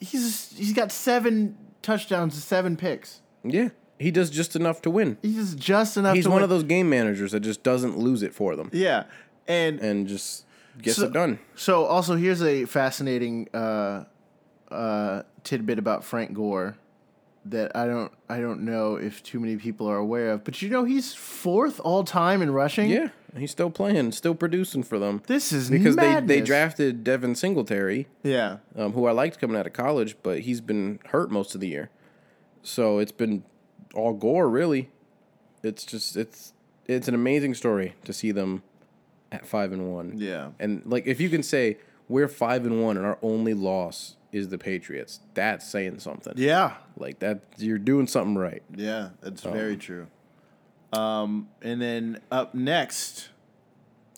He's he's got seven touchdowns, and seven picks. yeah, he does just enough to win. He's just, just enough. He's one win. of those game managers that just doesn't lose it for them, Yeah, and and just gets So- it done. So also here's a fascinating uh, uh, tidbit about Frank Gore that I don't I don't know if too many people are aware of, but you know he's fourth all time in rushing. Yeah, he's still playing, still producing for them. this is because they, they drafted Devin Singletary, Yeah, um, who I liked coming out of college, but he's been hurt most of the year. So it's been all Gore really. It's just it's it's an amazing story to see them at five and one. yeah, And like if you can say we're five and one and our only loss is the Patriots, that's saying something. yeah, Like that you're doing something right. yeah. That's very true. Um, and then up next,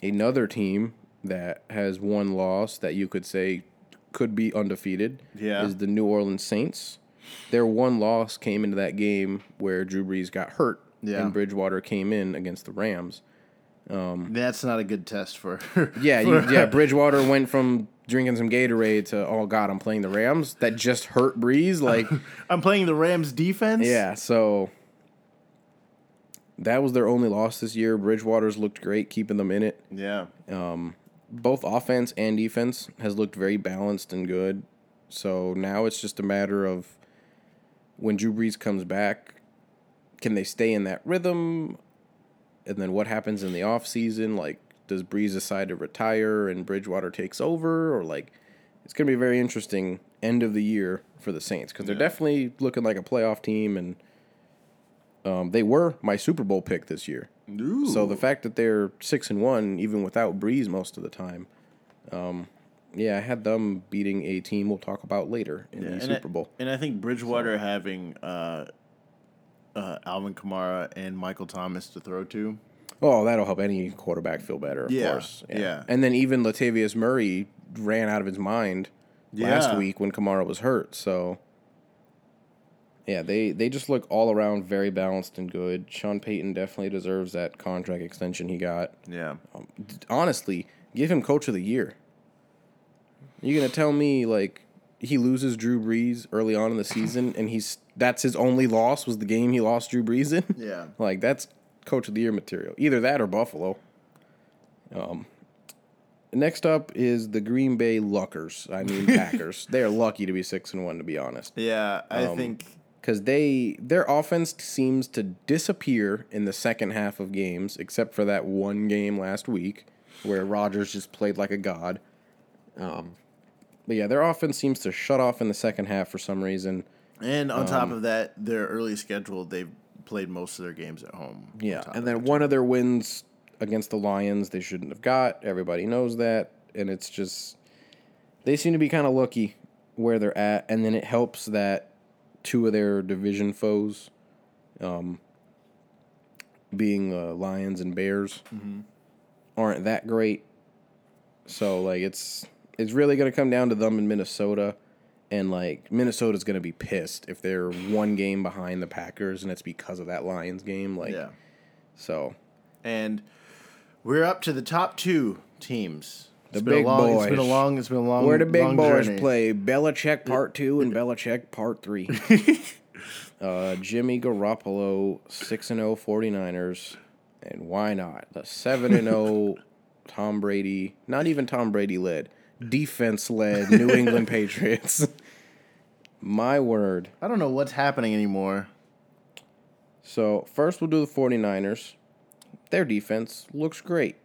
Another team that has one loss that you could say could be undefeated Yeah. is the New Orleans Saints. Their one loss came into that game where Drew Brees got hurt Yeah. and Bridgewater came in against the Rams. Um, that's not a good test for. <laughs> Yeah, you, yeah. Bridgewater went from drinking some Gatorade to oh god, I'm playing the Rams. That just hurt Brees. Like <laughs> I'm playing the Rams defense. yeah, so that was their only loss this year. Bridgewater's looked great, keeping them in it. yeah. Um, both offense and defense has looked very balanced and good. So now it's just a matter of when Drew Brees comes back, can they stay in that rhythm? And then what happens in the offseason? Like, does Brees decide to retire and Bridgewater takes over? Or, like, it's going to be a very interesting end of the year for the Saints because they're Yeah. definitely looking like a playoff team. And um, they were my Super Bowl pick this year. Ooh. So the fact that they're six and one, even without Brees most of the time, um, yeah, I had them beating a team we'll talk about later in Yeah, the Super I- Bowl. And I think Bridgewater having uh, uh, Alvin Kamara and Michael Thomas to throw to. Oh, that'll help any quarterback feel better, of Yeah, course. yeah. And then even Latavius Murray ran out of his mind last week when Kamara was hurt. So yeah, they they just look all around very balanced and good. Sean Payton definitely deserves that contract extension he got. Yeah. honestly, give him coach of the year. You gonna tell me like he loses Drew Brees early on in the season and he's that's his only loss was the game he lost Drew Brees in? Yeah. <laughs> Like that's coach of the year material. Either that or Buffalo. Um next up is the Green Bay Luckers. I mean <laughs> Packers. they are lucky to be six and one to be honest Yeah. I Um, think. because they their offense seems to disappear in the second half of games, except for that one game last week where Rodgers just played like a god. Um, but yeah, their offense seems to shut off in the second half for some reason. And on um, top of that, their early schedule, they've played most of their games at home. Yeah, and then one of their wins against the Lions they shouldn't have got. Everybody knows that, and it's just they seem to be kind of lucky where they're at, and then it helps that two of their division foes, um, being uh, Lions and Bears, aren't that great. So like it's it's really gonna come down to them in Minnesota. And like Minnesota's gonna be pissed if they're one game behind the Packers, and it's because of that Lions game. Like, Yeah. so And We're up to the top two teams. The It's been a big long, It's been a long. It's been a long. Where the big long boys journey. play Belichick Part Two and Belichick Part Three. <laughs> uh, Jimmy Garoppolo, six and 0 49ers, and why not the seven and zero <laughs> Tom Brady? Not even Tom Brady led, defense led New England <laughs> Patriots. <laughs> My word. I don't know what's happening anymore. So first we'll do the 49ers. Their defense looks great.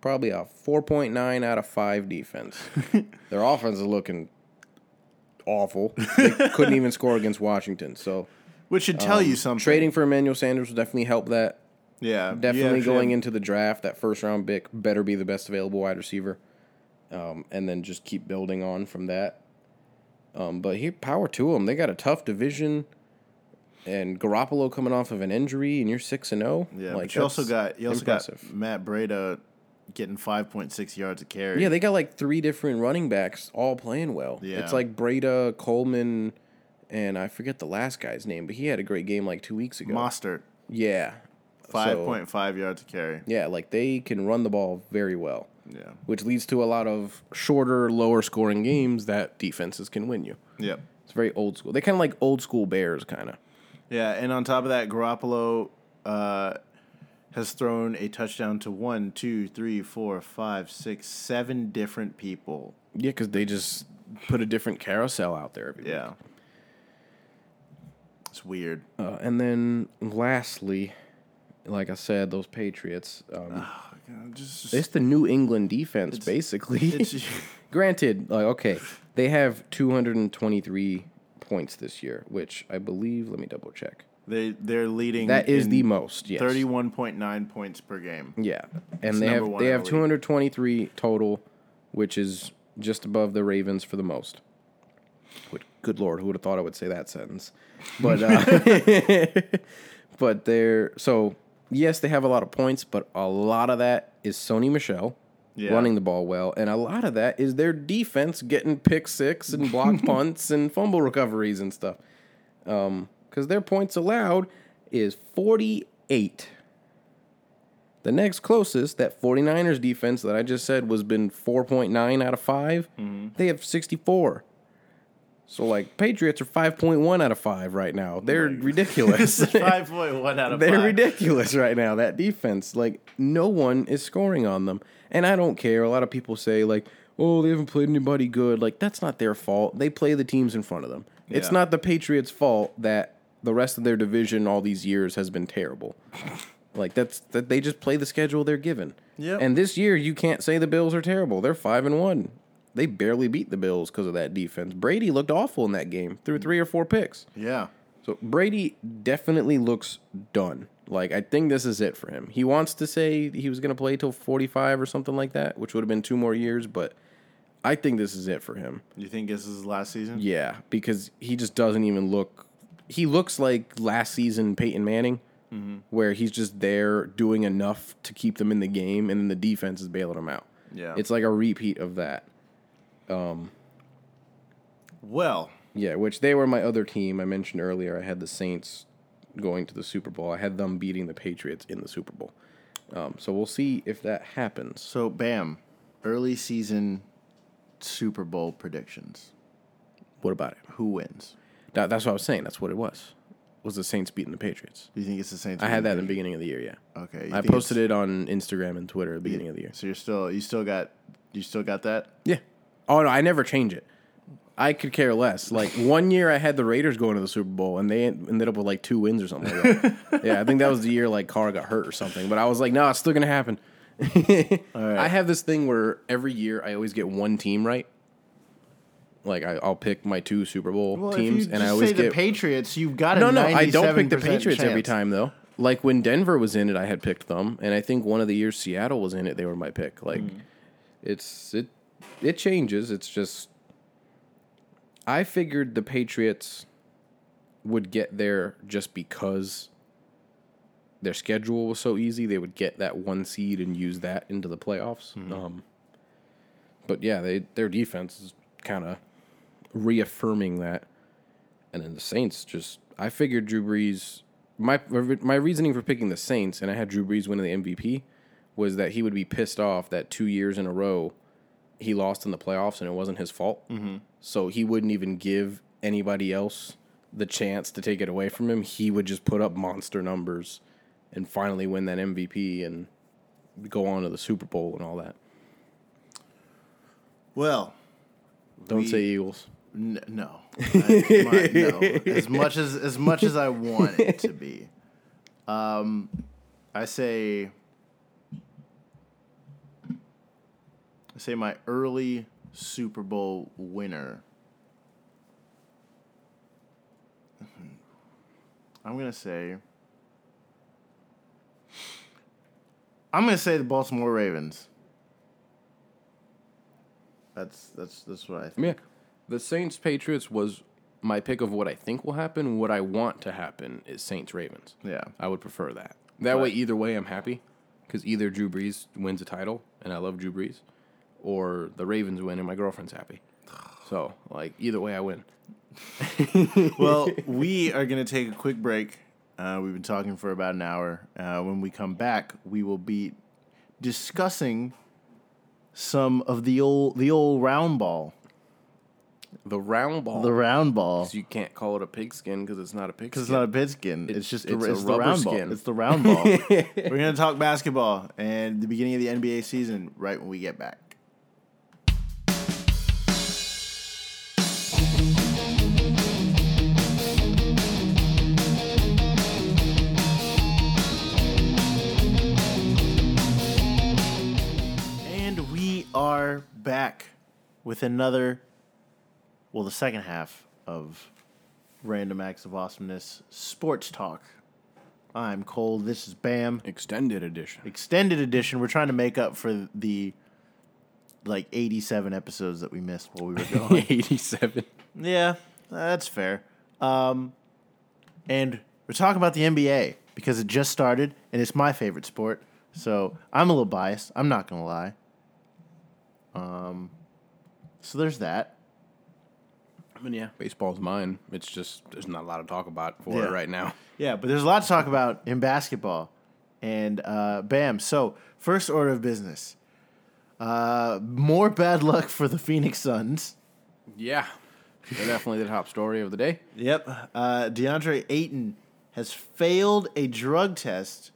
Probably a 4.9 out of 5 defense. <laughs> Their offense is looking awful. They couldn't even score against Washington. So Which should tell you um, something. trading for Emmanuel Sanders will definitely help that. yeah, Definitely yeah, going into the draft, that first round pick better be the best available wide receiver. Um, and then just keep building on from that. Um, but here, power to them. They got a tough division, and Garoppolo coming off of an injury, and you're six and zero. Yeah, like but you also got you also impressive. got Matt Breida getting five point six yards a carry. Yeah, they got like three different running backs all playing well. Yeah. It's like Breida, Coleman, and I forget the last guy's name, but he had a great game like two weeks ago. Mostert yeah, five So, point five yards a carry. Yeah, like they can run the ball very well. Yeah. which leads to a lot of shorter, lower scoring games that defenses can win you. Yep. It's very old school. They kind of like old school Bears, kind of. Yeah, and on top of that, Garoppolo uh, has thrown a touchdown to one, two, three, four, five, six, seven different people. Yeah, because they just put a different carousel out there. Every week. Yeah. It's weird. Uh, and then lastly, like I said, those Patriots. Um, Just, it's the New England defense, basically. it's <laughs> Granted, like okay, they have 223 points this year, which I believe. Let me double check. they they're leading. That is the most. Yes. Thirty one point nine points per game. Yeah, and It's they have they have the league. 223 total, which is just above the Ravens for the most. Would- Good lord, who would have thought I would say that sentence? But uh, <laughs> but they're so yes, they have a lot of points, but a lot of that is Sony Michel Yeah. running the ball well, and a lot of that is their defense getting pick six and block <laughs> punts and fumble recoveries and stuff. Because their points allowed is 48. The next closest, that 49ers defense that I just said was been 4.9 out of 5, Mm-hmm. they have 64. So, like, Patriots are 5.1 out of 5 right now. They're <laughs> ridiculous. Five point one out of They're five. ridiculous right now. That defense, like no one is scoring on them, and I don't care. A lot of people say like, "Oh, they haven't played anybody good." Like that's not their fault. They play the teams in front of them. It's not the Patriots' fault that the rest of their division all these years has been terrible. like that's that they just play the schedule they're given. Yeah. And this year you can't say the Bills are terrible. They're five and one. They barely beat the Bills because of that defense. Brady looked awful in that game. Threw three or four picks. Yeah. So Brady definitely looks done. Like I think this is it for him. He wants to say he was going to play till 45 or something like that, which would have been two more years, but I think this is it for him. You think this is his last season? Yeah, because he just doesn't even look he looks like last season Peyton Manning mm-hmm. where he's just there doing enough to keep them in the game and then the defense is bailing him out. Yeah. It's like a repeat of that. Well. Yeah, which they were my other team. I mentioned earlier I had the Saints going to the Super Bowl. I had them beating the Patriots in the Super Bowl. Um, so we'll see if that happens. So bam, early season Super Bowl predictions. What about it? Who wins? That, that's what I was saying. That's what it was. Was the Saints beating the Patriots? Do you think it's the Saints? I had that in the beginning of the year. Yeah, Okay. I posted it on Instagram and Twitter at the beginning of the year. So you're still you still got you still got that? Yeah. Oh no, I never change it. I could care less. Like <laughs> one year, I had the Raiders going to the Super Bowl, and they ended up with like two wins or something like that. <laughs> yeah, I think that was the year like Carr got hurt or something. But I was like, no, it's still gonna happen. <laughs> I have this thing where every year I always get one team right. Like I, I'll pick my two Super Bowl Well, teams, and I always say the get Patriots. You've got a no, no. I don't pick the 97% Patriots every time though. Like when Denver was in it, I had picked them, and I think one of the years Seattle was in it, they were my pick. Like, Hmm. it's it it changes. It's just I figured the Patriots would get there just because their schedule was so easy. They would get that one seed and use that into the playoffs. Hmm. Um, but yeah, they their defense is kind of reaffirming that. And then the Saints just I figured Drew Brees my my reasoning for picking the Saints and I had Drew Brees winning the MVP was that he would be pissed off that two years in a row he lost in the playoffs and it wasn't his fault. Mm-hmm. So he wouldn't even give anybody else the chance to take it away from him. He would just put up monster numbers and finally win that MVP and go on to the Super Bowl and all that. Well, Don't We- say Eagles. N- no. I- my- no. As much as as much as I want it to be. <laughs> Um I say say my early Super Bowl winner. Hmm. I'm going to say I'm going to say the Baltimore Ravens. That's that's that's what I think. Yeah. The Saints Patriots was my pick of what I think will happen. What I want to happen is Saints Ravens. Yeah. I would prefer that. That way, either way, I'm happy because either Drew Brees wins a title, and I love Drew Brees, or the Ravens win, and my girlfriend's happy. So, like, either way, I win. <laughs> well, <laughs> we are going to take a quick break. Uh, we've been talking for about an hour. Uh, when we come back, we will be discussing some of the old the old round ball. The round ball. The round ball. you can't call it a pigskin because it's not a pigskin. Because it's not a pigskin. It's, just it's the, a the rubber round ball. It's the round ball. <laughs> We're going to talk basketball and the beginning of the NBA season right when we get back. Are back with another, well, the second half of Random Acts of Awesomeness Sports Talk. I'm Cole. This is Bam. extended edition. Extended edition. We're trying to make up for the like 87 episodes that we missed while we were <laughs> going. 87. yeah, that's fair. Um, and we're talking about the NBA because it just started and it's my favorite sport. So I'm a little biased. I'm not going to lie. Um, so there's that. I mean, yeah, baseball's mine. It's just there's not a lot to talk about for Yeah. it right now. <laughs> Yeah, but there's a lot to talk about in basketball. And uh, bam. So, first order of business. Uh, more bad luck for the Phoenix Suns. Yeah, they're definitely the top story of the day. Yep. Uh, DeAndre Ayton has failed a drug test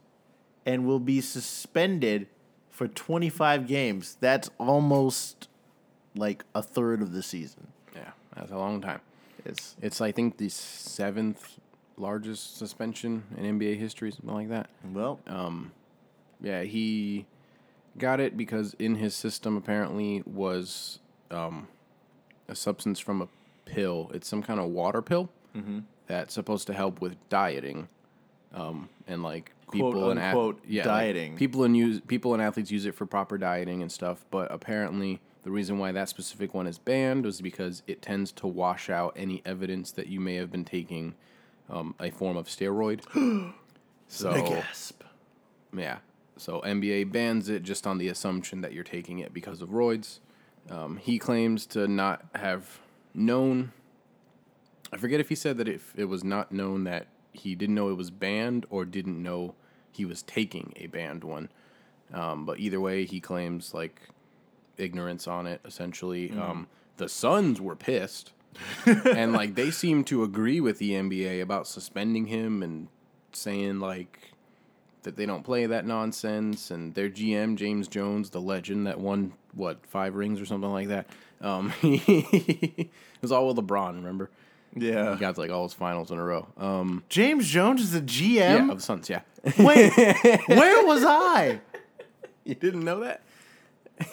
and will be suspended for 25 games. That's almost like a third of the season. Yeah, that's a long time. It's It's I think the seventh largest suspension in NBA history, something like that. well, um, Yeah, he got it because in his system apparently was um, a substance from a pill. It's some kind of water pill that's supposed to help with dieting, um, and like people Quote, and ath- unquote, yeah, like, dieting. people and use people and athletes use it for proper dieting and stuff. But apparently, the reason why that specific one is banned was because it tends to wash out any evidence that you may have been taking um, a form of steroid. <gasps> so gasp. yeah. So NBA bans it just on the assumption that you're taking it because of roids. Um, he claims to not have known. I forget if he said that if it was not known that he didn't know it was banned or didn't know he was taking a banned one. Um, but either way, he claims like ignorance on it. Essentially, um, the Suns were pissed, <laughs> and like they seem to agree with the NBA about suspending him and saying like that they don't play that nonsense. And their GM James Jones, the legend that won what five rings or something like that, um, <laughs> it was all with LeBron. Remember, Yeah. he got like all his finals in a row. Um, James Jones is the GM? yeah, of the Suns. Yeah, Wait, <laughs> where was I? you didn't know that? <laughs>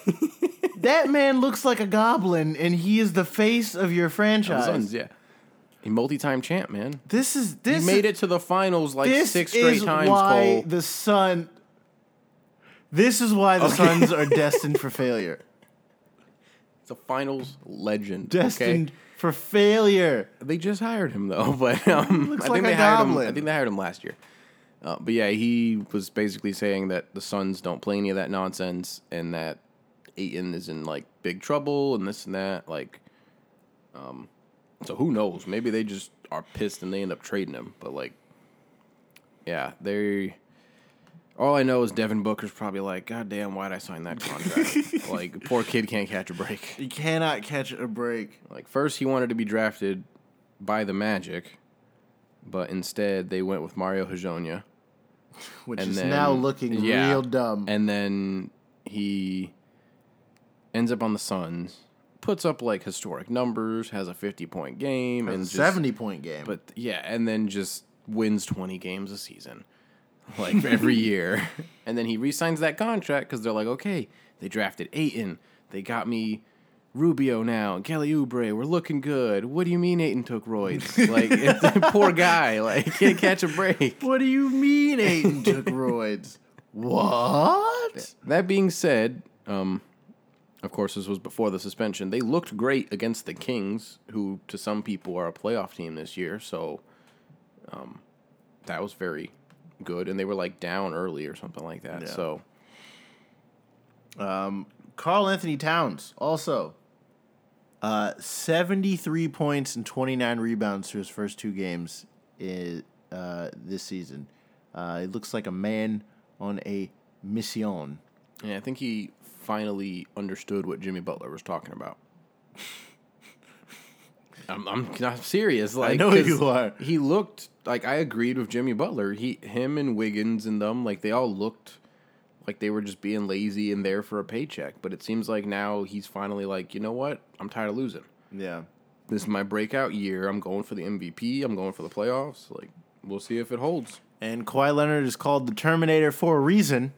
That man looks like a goblin, and he is the face of your Of the franchise. Suns, yeah. A multi-time champ, man. This is this He made it to the finals like This six straight is times. why Cole. the Sun. This is why the Suns are destined for failure. <laughs> It's a finals legend. Destined Okay? For failure. They just hired him though, <laughs> but um, Looks I like think a they hired him. goblin. I think they hired him last year. Uh, but yeah, he was basically saying that the Suns don't play any of that nonsense, and that Ayton is in like big trouble and this and that. Like, um, so who knows? Maybe they just are pissed and they end up trading him. But like, yeah, they All I know is Devin Booker's probably like, God damn, why'd I sign that contract? <laughs> like, poor kid can't catch a break. He cannot catch a break. Like, first he wanted to be drafted by the Magic, but instead they went with Mario Hezonja. <laughs> Which And is then- now looking yeah. real dumb. And then he ends up on the Suns, puts up like historic numbers, has a 50 point game, and just, 70 point game. But yeah, and then just wins 20 games a season, <laughs> like every year. <laughs> And then he re-signs that contract because they're like, okay, they drafted Ayton, they got me Rubio now, and Kelly Oubre, we're looking good. What do you mean Ayton took roids? <laughs> like, poor guy, like can't catch a break. what do you mean Ayton took roids? What? That being said, um, of course, this was before the suspension. They looked great against the Kings, who to some people are a playoff team this year. So, um, that was very good, and they were like down early or something like that. Yeah. So, Karl-Anthony Towns also. Uh, 73 points and 29 rebounds through his first two games i uh, this season. Uh, it looks like a man on a mission. yeah, I think he finally understood what Jimmy Butler was talking about. <laughs> I'm, I'm not serious. Like, know 'cause you are. He looked like I agreed with Jimmy Butler. He, him, and Wiggins and them, like they all looked like they were just being lazy and there for a paycheck. But it seems like now he's finally like, you know what? I'm tired of losing. Yeah. This is my breakout year. I'm going for the MVP. I'm going for the playoffs. Like, we'll see if it holds. And Kawhi Leonard is called the Terminator for a reason.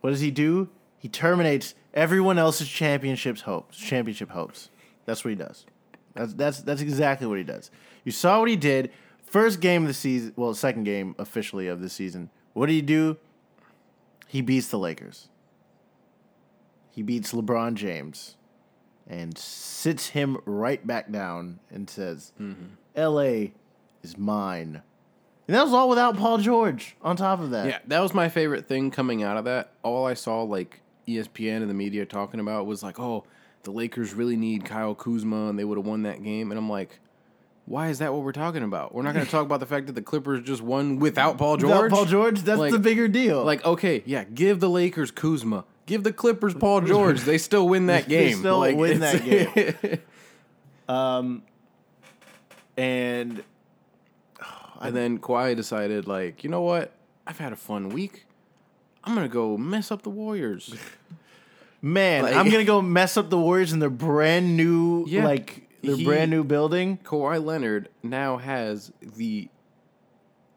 What does he do? He terminates everyone else's championships hopes. Championship hopes. That's what he does. That's that's that's exactly what he does. You saw what he did. First game of the season, well, second game officially of the season. What do he do? He beats the Lakers. He beats LeBron James and sits him right back down and says, mm-hmm. "L.A. is mine." And that was all without Paul George. On top of that, Yeah, that was my favorite thing coming out of that. All I saw, like ESPN and the media talking about, was like, "Oh, the Lakers really need Kyle Kuzma, and they would have won that game." And I'm like, "Why is that what we're talking about? We're not going to talk about the fact that the Clippers just won without Paul George." without Paul George, that's Like- the bigger deal. Like, okay, yeah, give the Lakers Kuzma, give the Clippers Paul George. They still win that <laughs> game. They still Like, win that it's- <laughs> um, and <sighs> and then Kawhi decided, like, you know what? I've had a fun week. I'm gonna go mess up the Warriors. man, Like- I'm gonna go mess up the Warriors in their brand new, Yeah. like their He- brand new building. Kawhi Leonard now has the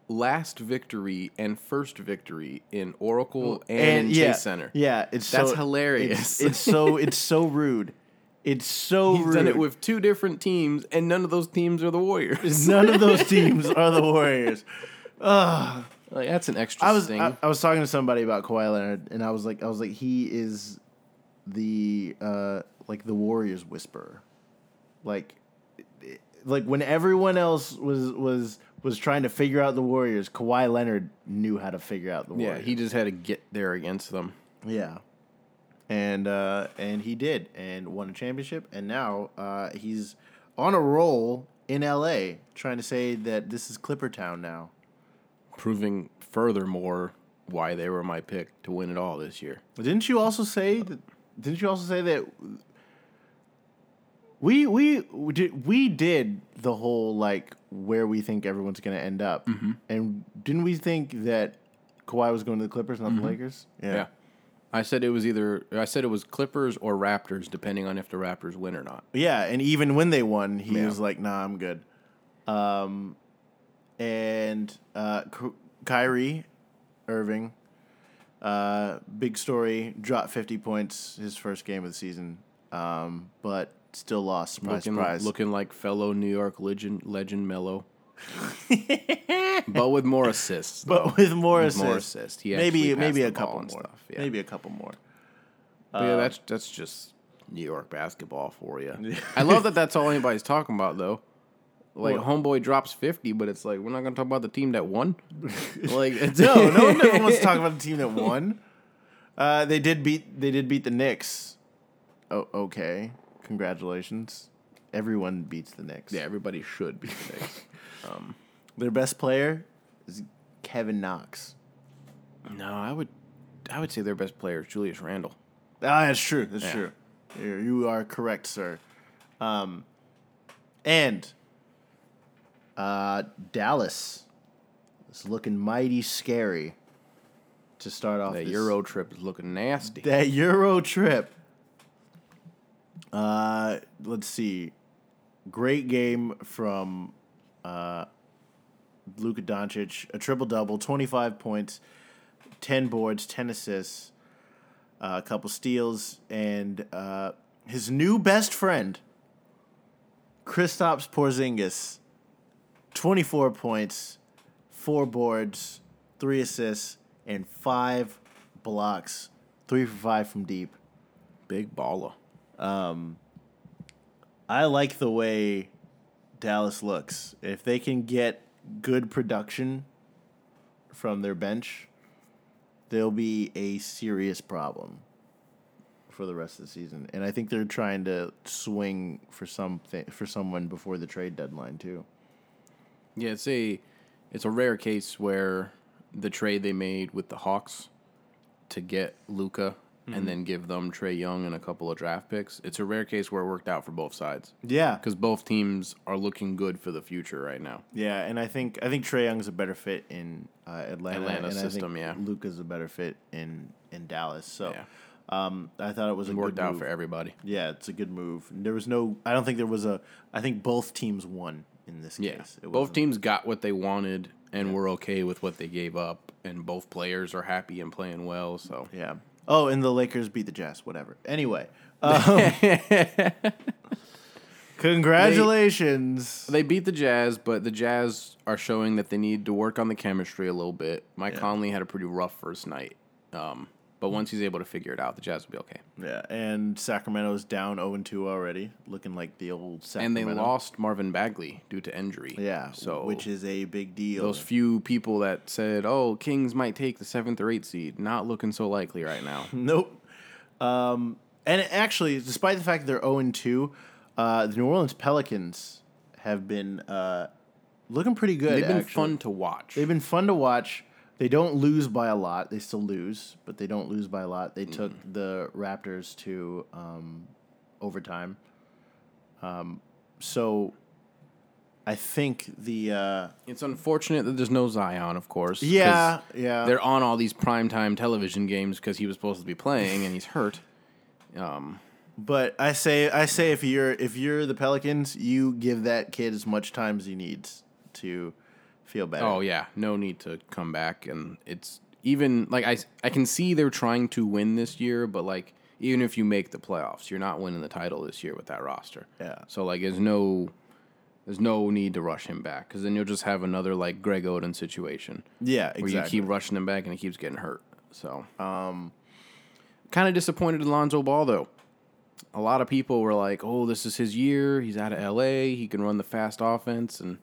last victory and first victory in Oracle and, yeah, Chase Center. Yeah, it's That's so, hilarious. It's, it's so <laughs> it's so rude. It's so He's rude. done it with two different teams, and none of those teams are the Warriors. <laughs> none of those <laughs> teams are the Warriors. like, that's an extra I was sting. I, I was talking to somebody about Kawhi Leonard, and I was like, I was like, he is the uh like the Warriors whisperer, like like when everyone else was was was trying to figure out the Warriors, Kawhi Leonard knew how to figure out the yeah, Warriors. he just had to get there against them. yeah, and uh and he did, and won a championship, and now uh he's on a roll in L.A. trying to say that this is Clipper Town now. Proving furthermore why they were my pick to win it all this year. Didn't you also say that? Didn't you also say that we we did, we did the whole like where we think everyone's going to end up, and didn't we think that Kawhi was going to the Clippers, not the Lakers? Yeah. I said it was either I said it was Clippers or Raptors, depending on if the Raptors win or not. Yeah, and even when they won, he Yeah. was like, "Nah, I'm good." Um, and uh, K- Kyrie Irving, uh, big story, dropped 50 points his first game of the season, um, but still lost. Surprise, looking, surprise. looking like fellow New York legend legend Melo, <laughs> but with more assists. but with more With assists. more assists. Maybe maybe a couple more. stuff, yeah. Maybe a couple more. But yeah, that's that's just New York basketball for you. <laughs> I love that that's all anybody's talking about though. Like What? homeboy drops fifty, but it's like we're not gonna talk about the team that won. <laughs> like No, no one ever wants to talk about the team that won. Uh, they did beat. They did beat the Knicks. Oh, okay. Congratulations. Everyone beats the Knicks. Yeah, everybody should beat the Knicks. <laughs> Their best player is Kevin Knox. No, I would, I would say their best player is Julius Randle. Ah, that's true. That's Yeah. true. You you are correct, sir. Um, and uh, Dallas is looking mighty scary to start off That this- Euro trip is looking nasty. That Euro trip. Uh, let's see. Great game from uh, Luka Doncic. A triple double, 25 points, 10 boards, 10 assists, uh, a couple steals, and uh, his new best friend, Kristaps Porzingis, 24 points, four boards, three assists, and five blocks. Three for five from deep. Big baller. Um, I like the way Dallas looks. If they can get good production from their bench, they'll be a serious problem for the rest of the season. And I think they're trying to swing for something for someone before the trade deadline too. Yeah, it's a, it's a rare case where the trade they made with the Hawks to get Luka and then give them Trae Young and a couple of draft picks. It's a rare case where it worked out for both sides Yeah, because both teams are looking good for the future right now. yeah, and I think I think Trae Young's a better fit in uh, Atlanta. Atlanta system, yeah. think Luka's a better fit in in Dallas. So. Yeah. Um, I thought it was a worked good out move. for everybody. Yeah, it's a good move. There was no. I don't think there was a. I think both teams won in this Yeah, case. It both teams got what they wanted and were okay with what they gave up, and both players are happy and playing well. So Yeah. Oh, and the Lakers beat the Jazz. Whatever. Anyway. <laughs> Um, congratulations. They beat the Jazz, but the Jazz are showing that they need to work on the chemistry a little bit. Mike Yeah. Conley had a pretty rough first night, um, but once he's able to figure it out, the Jazz will be okay. yeah, and Sacramento's down 0 2 already, looking like the old And they lost Marvin Bagley due to injury. Yeah. so which is a big deal. those few people that said, "Oh, Kings might take the seventh or eighth seed," not looking so likely right now. <laughs> Nope. Um, and actually, despite the fact that they're 0 2, uh, the New Orleans Pelicans have been uh, looking pretty good. They've been actually. fun to watch. They've been fun to watch. They don't lose by a lot. They still lose, but they don't lose by a lot. They took the Raptors to um, overtime. Um, so I think the uh, It's unfortunate that there's no Zion, of course. yeah yeah They're on all these primetime television games because he was supposed to be playing and he's hurt. Um, But I say I say if you're if you're the Pelicans, you give that kid as much time as he needs to feel better. oh yeah, no need to come back, and it's even like I I can see they're trying to win this year, but like even if you make the playoffs, you're not winning the title this year with that roster. Yeah. So like, there's no there's no need to rush him back because then you'll just have another like Greg Oden situation. yeah, exactly. where you keep rushing him back and he keeps getting hurt. So, um, kind of disappointed in Lonzo Ball though. A lot of people were like, "Oh, this is his year. He's out of LA. He can run the fast offense," and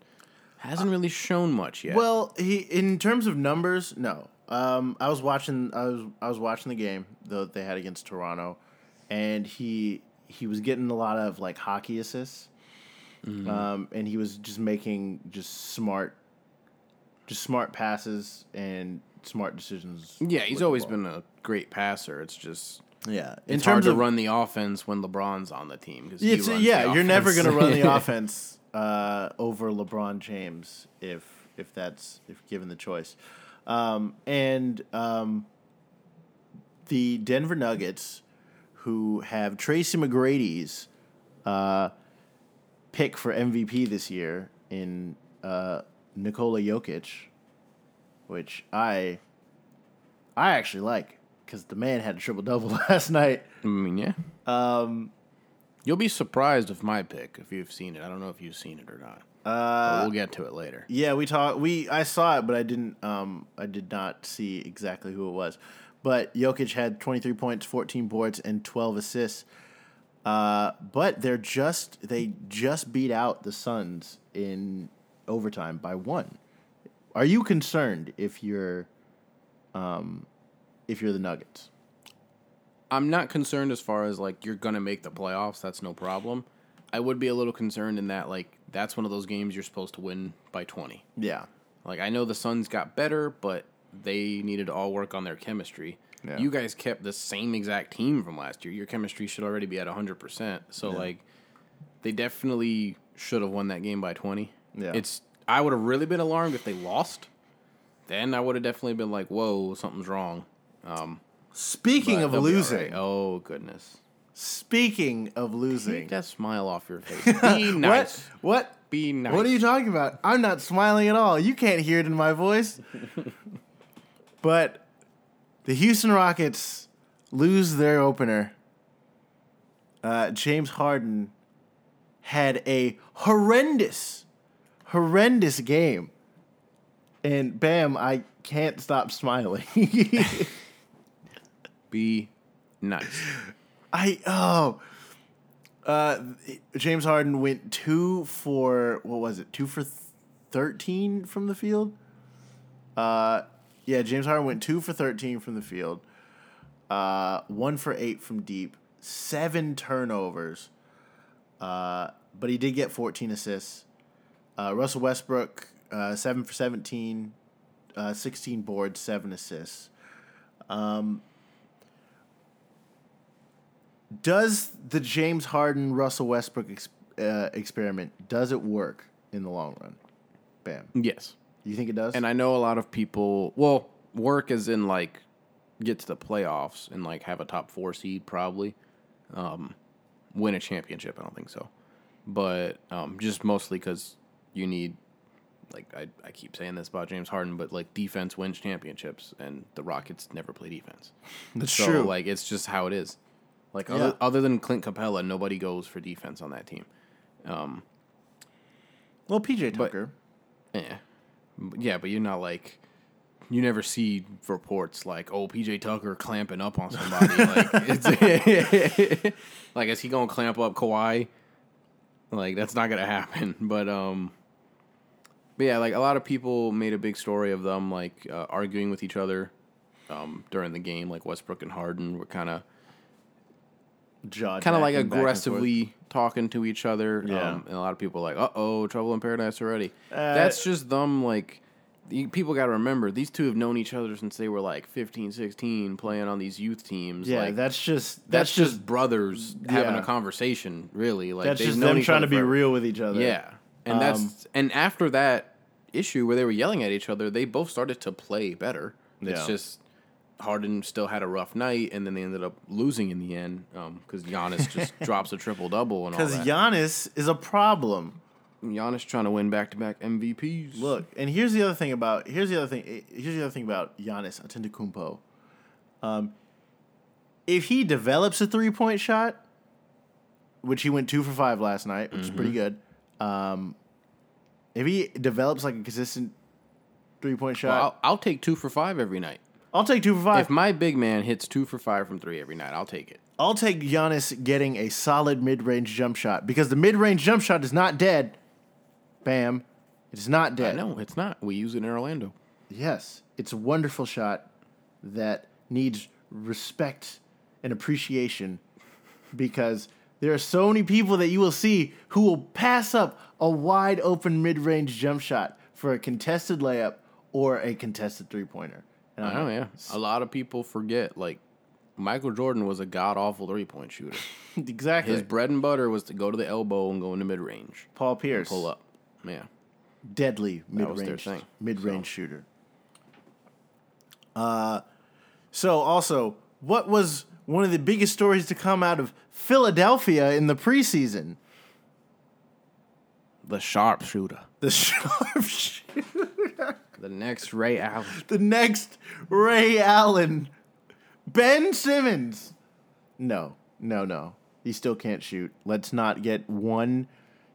hasn't really shown much yet. Well, he in terms of numbers, no. Um, I was watching. I was I was watching the game that they had against Toronto, and he he was getting a lot of like hockey assists, Mm-hmm. um, and he was just making just smart, just smart passes and smart decisions. yeah, he's always been a great passer. It's just yeah. In it's hard terms to of run the offense when LeBron's on the team. Cause he yeah, the you're never going to run the <laughs> offense uh, over LeBron James if if that's if given the choice. Um, and um, the Denver Nuggets, who have Tracy McGrady's uh, pick for MVP this year in uh, Nikola Jokic, which I I actually like because the man had a triple double <laughs> last night. I mean, yeah. Um, You'll be surprised with my pick if you've seen it. I don't know if you've seen it or not. uh, we'll get to it later. Yeah, we talked. We I saw it, but I didn't. Um, I did not see exactly who it was. But Jokic had 23 points, 14 boards, and 12 assists. Uh, but they're just they just beat out the Suns in overtime by one. Are you concerned if you're, um, if you're the Nuggets? I'm not concerned as far as like you're gonna make the playoffs. That's no problem. I would be a little concerned in that like that's one of those games you're supposed to win by 20. Yeah, Like I know the Suns got better, but they needed to all work on their chemistry. Yeah. You guys kept the same exact team from last year. Your chemistry should already be at 100%. So, like, they definitely should have won that game by 20. Yeah. It's, I would have really been alarmed if they lost. Then I would have definitely been like, whoa, something's wrong. Um, Speaking but of they'll be all losing, right. Oh, goodness. speaking of losing, Take that smile off your face. <laughs> Be nice. what? What? Be nice. What are you talking about? I'm not smiling at all. You can't hear it in my voice. <laughs> but the Houston Rockets lose their opener. Uh, James Harden had a horrendous, horrendous game. And bam, I can't stop smiling. <laughs> Be nice. <gasps> I oh uh James Harden went 2 for what was it? 2 for 13 from the field? Uh yeah, James Harden went 2 for 13 from the field. Uh 1 for 8 from deep. 7 turnovers. Uh but he did get 14 assists. Uh Russell Westbrook uh 7 for 17, uh 16 boards, 7 assists. Does the James Harden Russell Westbrook ex- uh, experiment does it work in the long run? Bam. Yes. You think it does? And I know a lot of people, well, work as in like get to the playoffs and like have a top four seed probably, um, win a championship. I don't think so, but um, just mostly because you need, like I, I keep saying this about James Harden, but like defense wins championships, and the Rockets never play defense. That's so true. like it's just how it is. Like Yeah. other, other than Clint Capela, nobody goes for defense on that team. well, PJ but- Tucker. Yeah, yeah, but you're not like you never see reports like, "Oh, PJ Tucker clamping up on somebody." <laughs> like, it's <laughs> like is he gonna clamp up Kawhi? Like that's not gonna happen. <laughs> But um, but yeah, like a lot of people made a big story of them like uh, arguing with each other um during the game. Like Westbrook and Harden were kind of kind of like jacking back and forth. aggressively talking to each other. Yeah. Um, and a lot of people are like, uh oh, trouble in paradise already. Uh, That's just them, like, you, people got to remember, these two have known each other since they were like 15, 16, playing on these youth teams. Yeah, like, that's just that's, that's, just, just brothers having a conversation, really. Like, that's just them trying to be forever. real with each other. Yeah. And Um, that's, and after that issue where they were yelling at each other, they both started to play better. It's Yeah. just. Harden still had a rough night, and then they ended up losing in the end because Giannis just <laughs> drops a triple double and all Because that. Giannis is a problem. Giannis trying to win back to back MVPs. Look, and here's the other thing about here's the other thing eh, here's the other thing about Giannis Antetokounmpo. Um, if he develops a three point shot, which he went two for five last night, which is pretty Mm-hmm. good. Um, if he develops like a consistent three point shot, Well, I'll, I'll take two for five every night. I'll take two for five. If my big man hits two for five from three every night, I'll take it. I'll take Giannis getting a solid mid range jump shot because the mid range jump shot is not dead. Bam, it is not dead. No, it's not. We use it in Orlando. Yes, it's a wonderful shot that needs respect and appreciation because there are so many people that you will see who will pass up a wide open mid range jump shot for a contested layup or a contested three pointer. And I know, yeah. A lot of people forget like Michael Jordan was a god awful three point shooter. <laughs> exactly. His bread and butter was to go to the elbow and go into mid range, Paul Pierce, pull up. Yeah, deadly mid range. mid range shooter. Uh, so also, what was one of the biggest stories to come out of Philadelphia in the preseason? the sharpshooter, The <laughs> sharpshooter. The next Ray Allen. <laughs> the next Ray Allen, Ben Simmons. No, no, no. He still can't shoot. Let's not get one.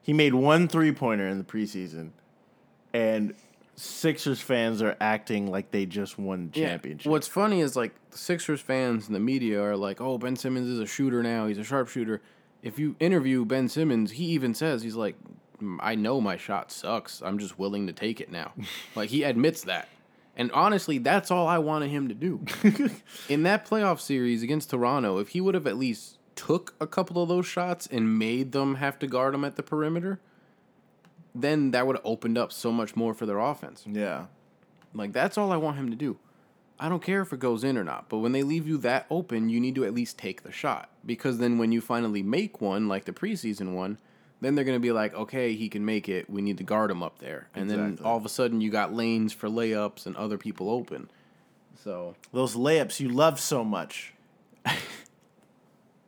He made one three pointer in the preseason, and Sixers fans are acting like they just won the championship. What's funny is like the Sixers fans and the media are like, "Oh, Ben Simmons is a shooter now. He's a sharpshooter." If you interview Ben Simmons, he even says he's like, "Mm, "I know my shot sucks. I'm just willing to take it now." <laughs> like he admits that. And honestly, that's all I wanted him to do. <laughs> In that playoff series against Toronto, if he would have at least took a couple of those shots and made them have to guard him at the perimeter, then that would have opened up so much more for their offense. Yeah. Like that's all I want him to do. I don't care if it goes in or not, but when they leave you that open, you need to at least take the shot because then when you finally make one, like the preseason one, then they're going to be like, okay, he can make it. We need to guard him up there, and then all of a sudden you got lanes for layups and other people open. So Those layups you love so much. <laughs>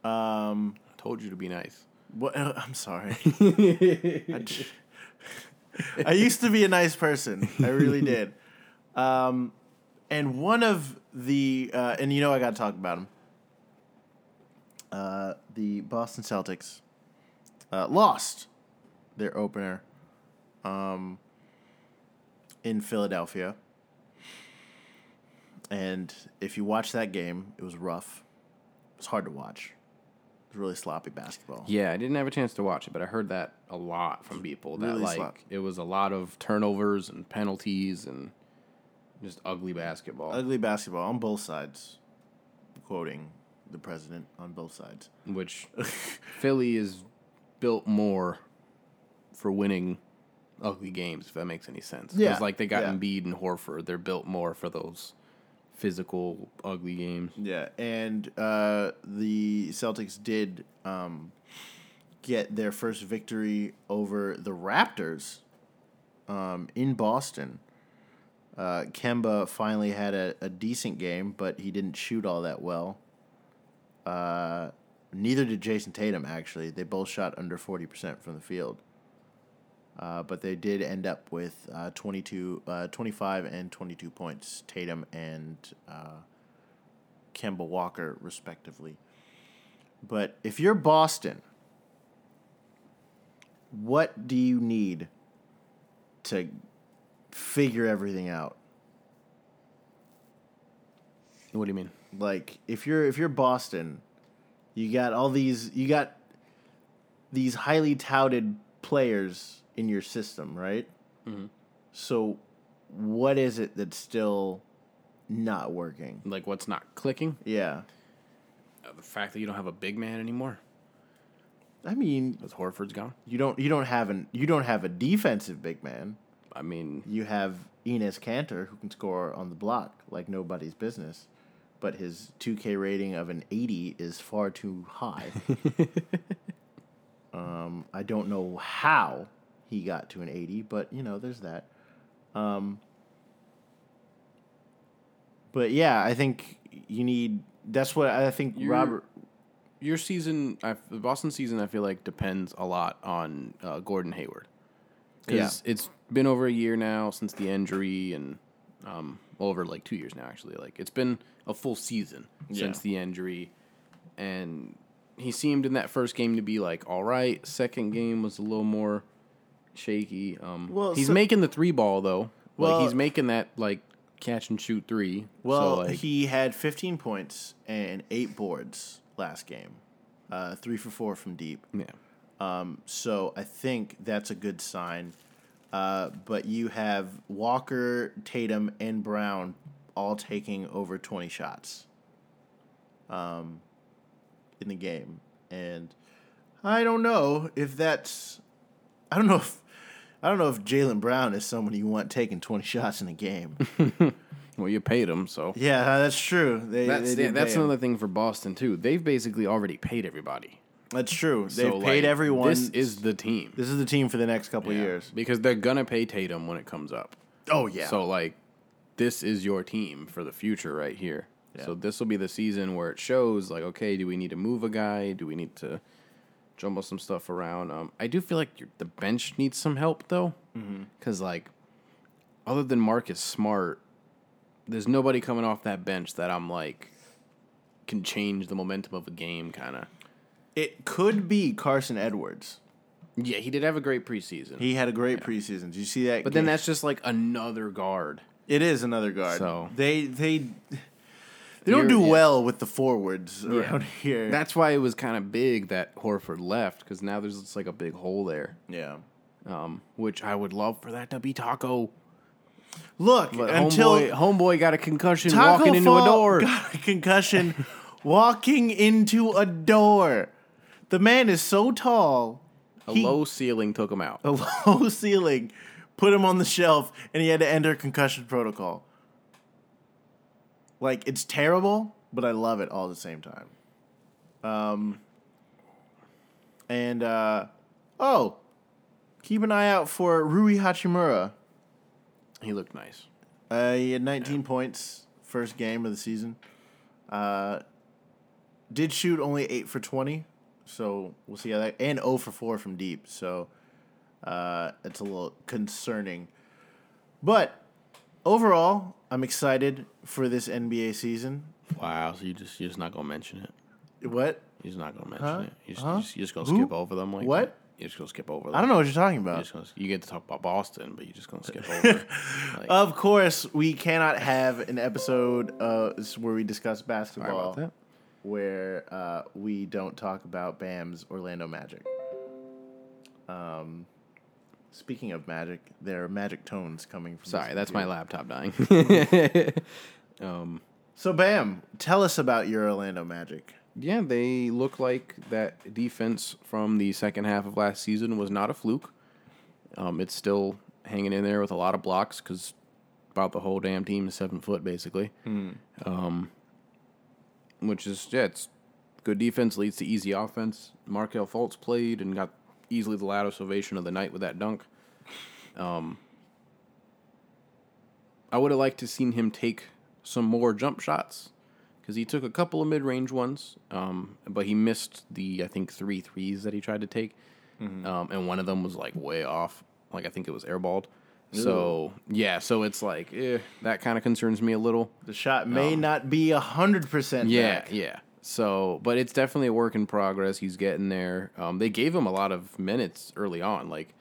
um, I told you to be nice. what? uh, <laughs> I'm sorry. <laughs> I, j- I used to be a nice person. I really did. Um, and one of the uh, and you know I got to talk about them. Uh, the Boston Celtics uh, lost their opener um, in Philadelphia. And if you watch that game, it was rough. It was hard to watch. It was really sloppy basketball. Yeah, I didn't have a chance to watch it, but I heard that a lot from people that Really like it was a lot of turnovers and penalties and just ugly basketball. Ugly basketball on both sides. Quoting the president on both sides. which <laughs> Philly is built more for winning ugly games, if that makes any sense. Yeah, like they got yeah. Embiid and Horford, they're built more for those physical, ugly games. Yeah, and uh, the Celtics did um, get their first victory over the Raptors um, in Boston. Uh, Kemba finally had a, a decent game, but he didn't shoot all that well. Uh, neither did Jayson Tatum, actually. They both shot under 40% from the field. Uh, but they did end up with uh, 22, uh, 25 and 22 points, Tatum and uh, Kemba Walker, respectively. But if you're Boston, what do you need to figure everything out? What do you mean? Like if you're if you're Boston, you got all these you got these highly touted players in your system, right? So what is it that's still not working? Like what's not clicking? Yeah. Uh, the fact that you don't have a big man anymore I mean, because Horford's gone. you don't you don't have an you don't have a defensive big man. I mean, You have Enes Kanter who can score on the block like nobody's business, but his 2K rating of an 80 is far too high. <laughs> um, I don't know how he got to an 80, but you know, there's that. Um, but yeah, I think you need. That's what I think. You're- Robert. your season, I, the Boston season, I feel like depends a lot on uh, Gordon Hayward. Because it's been over a year now since the injury, and um, well, over like two years now, actually. Like it's been a full season since the injury, and he seemed in that first game to be like all right. Second game was a little more shaky. Um, Well, he's so- making the three ball though. Well- like he's making that like catch and shoot three. Well, so, like, he had 15 points and eight boards last game, uh, three for four from deep. yeah. Um, so I think that's a good sign. Uh, but you have Walker, Tatum, and Brown all taking over 20 shots um, in the game. And I don't know if that's. I don't know if. I don't know if Jaylen Brown is someone you want taking 20 shots in a game. <laughs> Well, you paid him, so yeah, that's true. They, That's they yeah, that's him. another thing for Boston too. They've basically already paid everybody. That's true. They've So, paid like, everyone. This is the team. this is the team for the next couple of Yeah. years. because they're gonna pay Tatum when it comes up. Oh yeah. So like, this is your team for the future right here. So this will be the season where it shows like, okay, do we need to move a guy? Do we need to jumble some stuff around? Um, I do feel like your, the bench needs some help though, Mm-hmm. because like, other than Marcus Smart, there's nobody coming off that bench that I'm like can change the momentum of a game, kind of. It could be Carsen Edwards. Yeah, he did have a great preseason. He had a great preseason. Did you see that? but then that's just like another guard. it is another guard. So- they they they don't You're- do yeah. well with the forwards around <laughs> here. That's why it was kind of big that Horford left because now there's just like a big hole there. yeah. Um, which I would love for that to be Tacko. Look But until homeboy, homeboy got a concussion Tacko walking into a door. got a concussion walking into a door. The man is so tall. A he- low ceiling took him out. <laughs> a low ceiling put him on the shelf, and he had to enter concussion protocol. Like it's terrible, but I love it all at the same time. Um, and uh, oh, keep an eye out for Rui Hachimura. He looked nice. Uh, he had 19 points first game of the season. Uh, did shoot only eight for 20, so we'll see how that. And 0 for 4 from deep, so uh, it's a little concerning. But overall, I'm excited for this NBA season. Wow, so you just you're just not gonna mention it. What? You're just not gonna mention Huh? it. You're just, Huh? you're just, you're just gonna Who? skip over them like What? that? You're just gonna skip over them. I don't know what you're talking You're about. just gonna, you get to talk about Boston, but you're just gonna skip over. <laughs> Like, Of course, we cannot have an episode uh, where we discuss basketball about that. Where uh, we don't talk about Bam's Orlando Magic. Um, speaking of Magic, there are magic tones coming from. Sorry, that's my laptop dying. <laughs> um, So, Bam, tell us about your Orlando Magic. yeah, they look like that defense from the second half of last season was not a fluke. Um, it's still hanging in there with a lot of blocks because about the whole damn team is seven foot basically. Um, which is yeah, it's good defense leads to easy offense. Markelle Fultz played and got easily the loudest ovation of the night with that dunk. Um, I would have liked to seen him take some more jump shots because he took a couple of mid range ones, um, but he missed the I think three threes that he tried to take, um, and one of them was like way off. Like I think it was airballed. So yeah, so it's like eh, that kind of concerns me a little. The shot may not be a hundred percent. Um, Yeah, back. yeah. So, but it's definitely a work in progress. He's getting there. Um, they gave him a lot of minutes early on. Like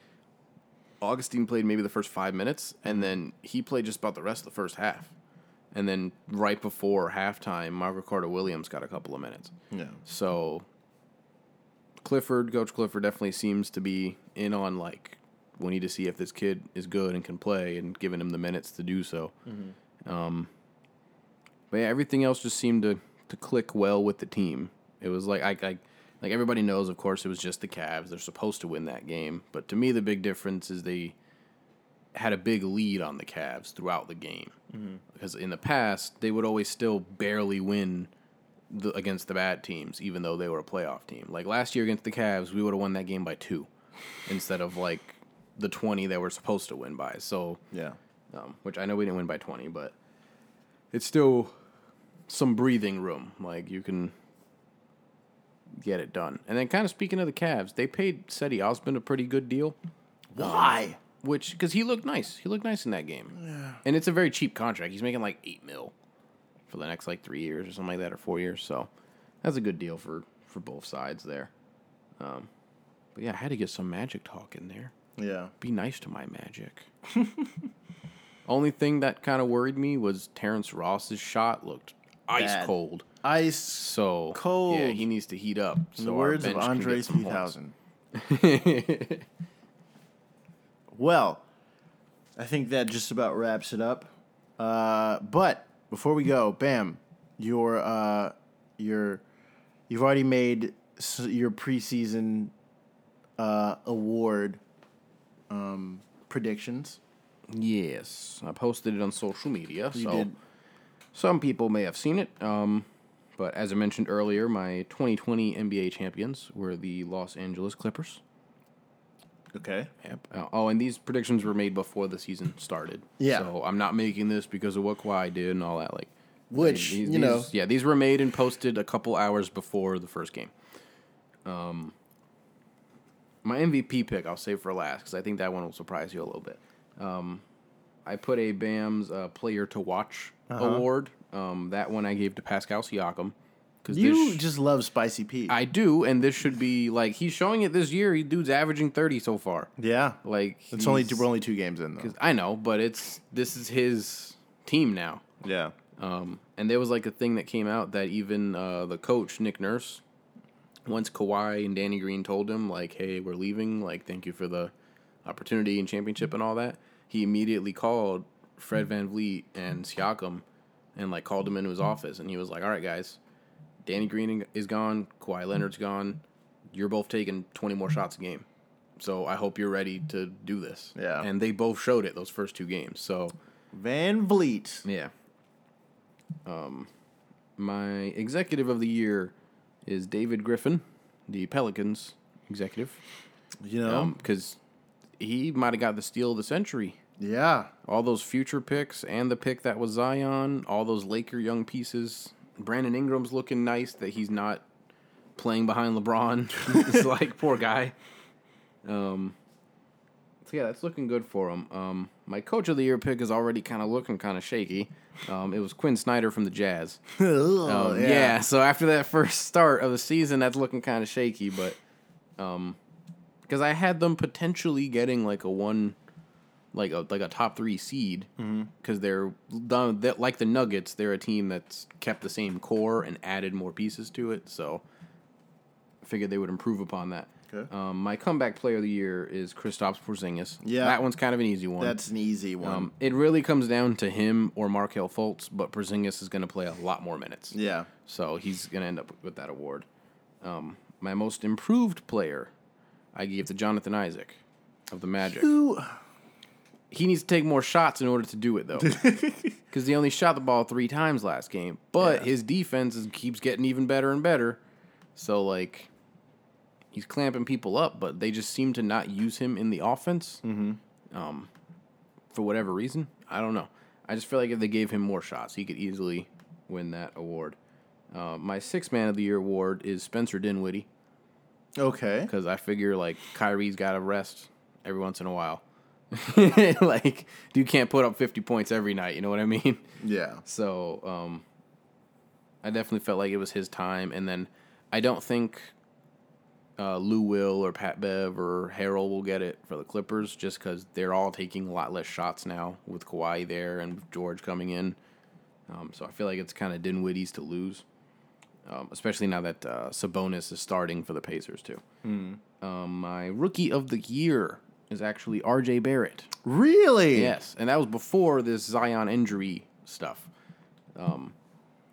Augustin played maybe the first five minutes, and then he played just about the rest of the first half. And then right before halftime, Margaret Carter Williams got a couple of minutes. yeah. So Clifford, Coach Clifford definitely seems to be in on like we need to see if this kid is good and can play and giving him the minutes to do so. Um, but yeah, everything else just seemed to, to click well with the team. It was like I, I like everybody knows, of course, it was just the Cavs. They're supposed to win that game, but to me, the big difference is they had a big lead on the Cavs throughout the game. Because in the past, they would always still barely win the, against the bad teams, even though they were a playoff team. Like last year against the Cavs, we would have won that game by two instead of like the 20 that we're supposed to win by. So, Yeah. um, which I know we didn't win by 20, but it's still some breathing room. Like you can get it done. And then, kind of speaking of the Cavs, they paid Cedi Osman a pretty good deal, Why? which because he looked nice. He looked nice in that game. Yeah. And it's a very cheap contract. He's making like eight mil for the next like three years or something like that, or four years. So that's a good deal for for both sides there. Um, but yeah, I had to get some magic talk in there yeah. be nice to my magic. <laughs> Only thing that kind of worried me was Terrence Ross's shot looked ice Bad. cold. Ice. So Cold. Yeah, he needs to heat up. So In the words of Andre get some points. 3000. <laughs> Well, I think that just about wraps it up. Uh, but before we go, Bam, your uh, your you've already made your preseason uh, award um, predictions. Yes, I posted it on social media. You so did. some people may have seen it. Um, but as I mentioned earlier, my 2020 NBA champions were the Los Angeles Clippers. Okay. Yep. Uh, oh, and these predictions were made before the season started. Yeah. So I'm not making this because of what Kawhi did and all that. Like, Which these- you know, yeah, these were made and posted a couple hours before the first game. Um, my MVP pick I'll save for last because I think that one will surprise you a little bit. Um, I put a Bam's uh, Player to Watch Uh-huh. award. Um, that one I gave to Pascal Siakam because you just love Spicy Pete. I do, and this should be like he's showing it this year. He dude's averaging thirty so far. yeah. Like It's only he's- we're only two games in though. I know, but it's this is his team now. Yeah. Um, and there was like a thing that came out that even uh, the coach Nick Nurse, once Kawhi and Danny Green told him like, "Hey, we're leaving. Like, thank you for the opportunity and championship and all that," he immediately called Fred VanVleet and Siakam, and like called him into his office, and he was like, "All right, guys, Danny Green is gone. Kawhi Leonard's gone. You're both taking 20 more shots a game." So I hope you're ready to do this. Yeah. And they both showed it those first two games. So VanVleet. yeah. Um, my executive of the year is David Griffin, the Pelicans executive, You know, because he might have got the steal of the century. yeah, All those future picks and the pick that was Zion, all those Laker young pieces. Brandon Ingram's looking nice that he's not playing behind LeBron. <laughs> it's like poor guy. Um, so yeah, that's looking good for him. Um, my coach of the year pick is already kind of looking kind of shaky. Um, it was Quin Snyder from the Jazz. <laughs> oh, Um, yeah. So after that first start of the season, that's looking kind of shaky. But um, because I had them potentially getting like a one, like a like a top three seed, because they're done that like the Nuggets. They're a team that's kept the same core and added more pieces to it. So I figured they would improve upon that. Okay. Um, my comeback player of the year is Kristaps Porzingis. Yeah. that one's kind of an easy one. That's an easy one. Um, it really comes down to him or Markelle Fultz, but Porzingis is going to play a lot more minutes. yeah. So he's going to end up with that award. Um, my most improved player, I gave to Jonathan Isaac of the Magic. Who? He needs to take more shots in order to do it, though. <laughs> Because he only shot the ball three times last game. But Yeah. his defense is, keeps getting even better and better. So, like, he's clamping people up, but they just seem to not use him in the offense. Mm-hmm. Um, for whatever reason. I don't know. I just feel like if they gave him more shots, he could easily win that award. Uh, my sixth man of the year award is Spencer Dinwiddie Okay. because I figure like Kyrie's got to rest every once in a while. <laughs> like, dude can't put up 50 points every night. You know what I mean? Yeah. So, um, I definitely felt like it was his time. And then I don't think uh, Lou Will or Pat Bev or Harrell will get it for the Clippers just because they're all taking a lot less shots now with Kawhi there and George coming in. Um, so I feel like it's kind of Dinwiddie's to lose, um, especially now that uh, Sabonis is starting for the Pacers too. Um, my rookie of the year is actually R.J. Barrett. Really? Yes, and that was before this Zion injury stuff. Um,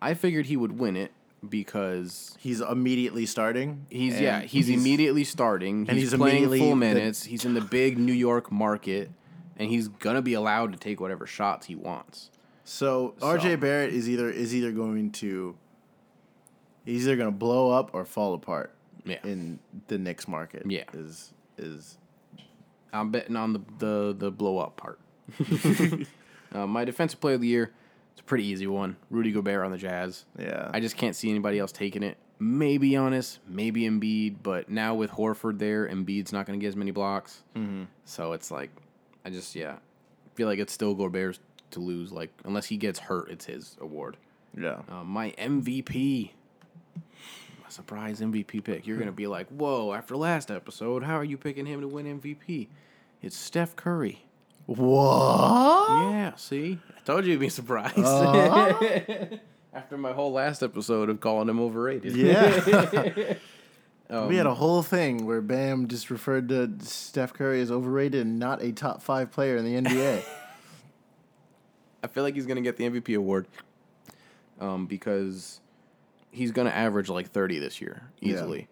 I figured he would win it because He's immediately starting. he's yeah he's, immediately starting. and He's, he's playing full the- minutes. he's in the big New York market, and he's gonna be allowed to take whatever shots he wants. So So- RJ Barrett is either is either going to he's either going to blow up or fall apart. Yeah. In the Knicks market. Yeah. Is is I'm betting on the the, the blow up part. <laughs> uh, my defensive player of the year, it's a pretty easy one. Rudy Gobert on the Jazz. yeah. I just can't see anybody else taking it. Maybe Giannis, maybe Embiid, but now with Horford there, Embiid's not going to get as many blocks. Mm-hmm. So it's like, I just yeah, feel like it's still Gobert's to lose. Like unless he gets hurt, it's his award. yeah. Uh, my MVP, my surprise MVP pick. You're gonna be like, whoa! After last episode, how are you picking him to win MVP? It's Steph Curry. What? Yeah, see, I told you you'd be surprised. <laughs> After my whole last episode of calling him overrated. Yeah. Um, <laughs> we had a whole thing where Bam just referred to Steph Curry as overrated and not a top five player in the NBA. <laughs> I feel like he's gonna get the MVP award, um, because he's gonna average like thirty this year Yeah. easily.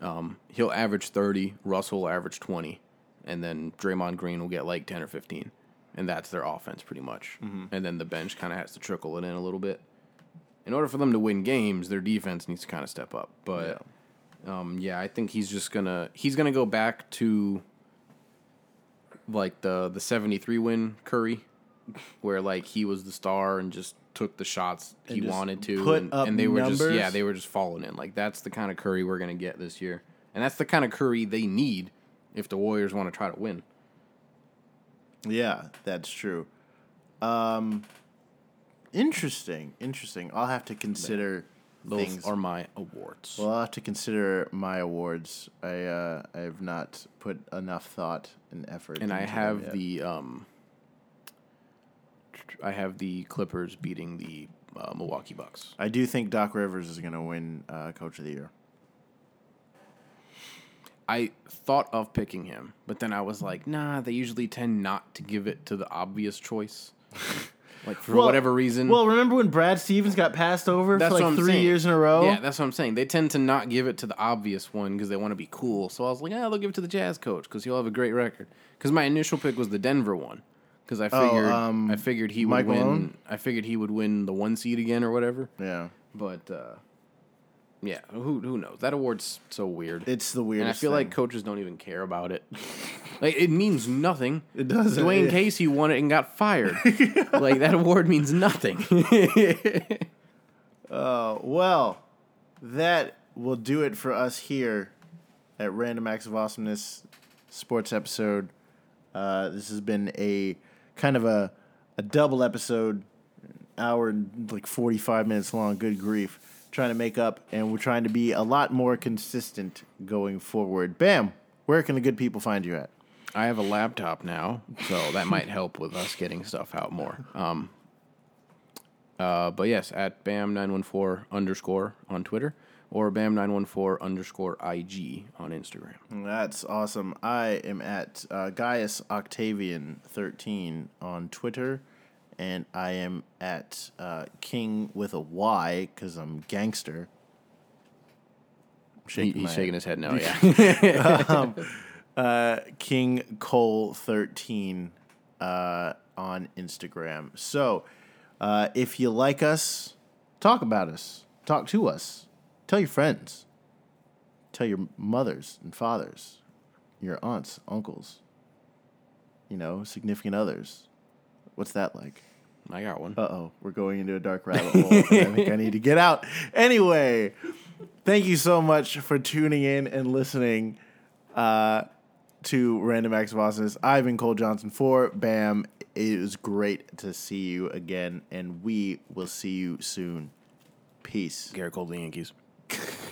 Um, he'll average thirty. Russell will average twenty, and then Draymond Green will get like ten or fifteen, and that's their offense pretty much. And then the bench kind of has to trickle it in a little bit. In order for them to win games, their defense needs to kind of step up. But um, yeah, I think he's just gonna he's gonna go back to like the the seventy three win Curry, where like he was the star and just took the shots he just wanted to, put and, up and they were just numbers? yeah they were just falling in. Like that's the kind of Curry we're gonna get this year, and that's the kind of Curry they need if the Warriors want to try to win. Yeah, that's true. Um, interesting, interesting. I'll have to consider Those things. are my awards. well, I'll have to consider my awards. I uh, I have not put enough thought and effort. and I have the um, I have the Clippers beating the uh, Milwaukee Bucks. I do think Doc Rivers is going to win uh, Coach of the Year. I thought of picking him, but then I was like, nah, they usually tend not to give it to the obvious choice. <laughs> Like for whatever reason. Well, remember when Brad Stevens got passed over That's for like three saying. years in a row? Yeah, that's what I'm saying. They tend to not give it to the obvious one because they want to be cool. So I was like, yeah, they'll give it to the Jazz coach because he'll have a great record. Because my initial pick was the Denver one because I Oh, figured um, I figured he would Mike win. Malone? I figured he would win the one seed again or whatever. yeah. But uh, yeah, who who knows? That award's so weird. It's the and I weirdest. feel like coaches don't even care about it. <laughs> like it means nothing. It doesn't. Dwane Yeah. Casey won it and got fired. <laughs> like that award means nothing. <laughs> Uh, well, that will do it for us here at Random Acts of Awesomeness Sports episode. Uh, this has been a kind of a a double episode, hour and like forty five minutes long. Good grief, trying to make up, and we're trying to be a lot more consistent going forward. Bam, where can the good people find you at? I have a laptop now, so that might help with us getting stuff out more. Um, uh, but yes, at bam914 underscore on Twitter or bam914 underscore IG on Instagram. That's awesome. I am at uh, Gaius Octavian thirteen on Twitter, and I am at uh, King with a Y because I'm gangster. I'm He, he's shaking head. his head now, yeah. <laughs> Uh, King Cole thirteen uh, on Instagram. So, uh, if you like us, talk about us. Talk to us. Tell your friends. Tell your mothers and fathers, your aunts, uncles. You know, significant others. What's that like? I got one. Uh oh, we're going into a dark rabbit hole. I think I <laughs> need to get out. Anyway, thank you so much for tuning in and listening uh, to Random Acts of Awesomeness. I've been Cole Johnson for BAM. It was great to see you again, and we will see you soon. Peace. Gerrit Cole, the Yankees. <laughs>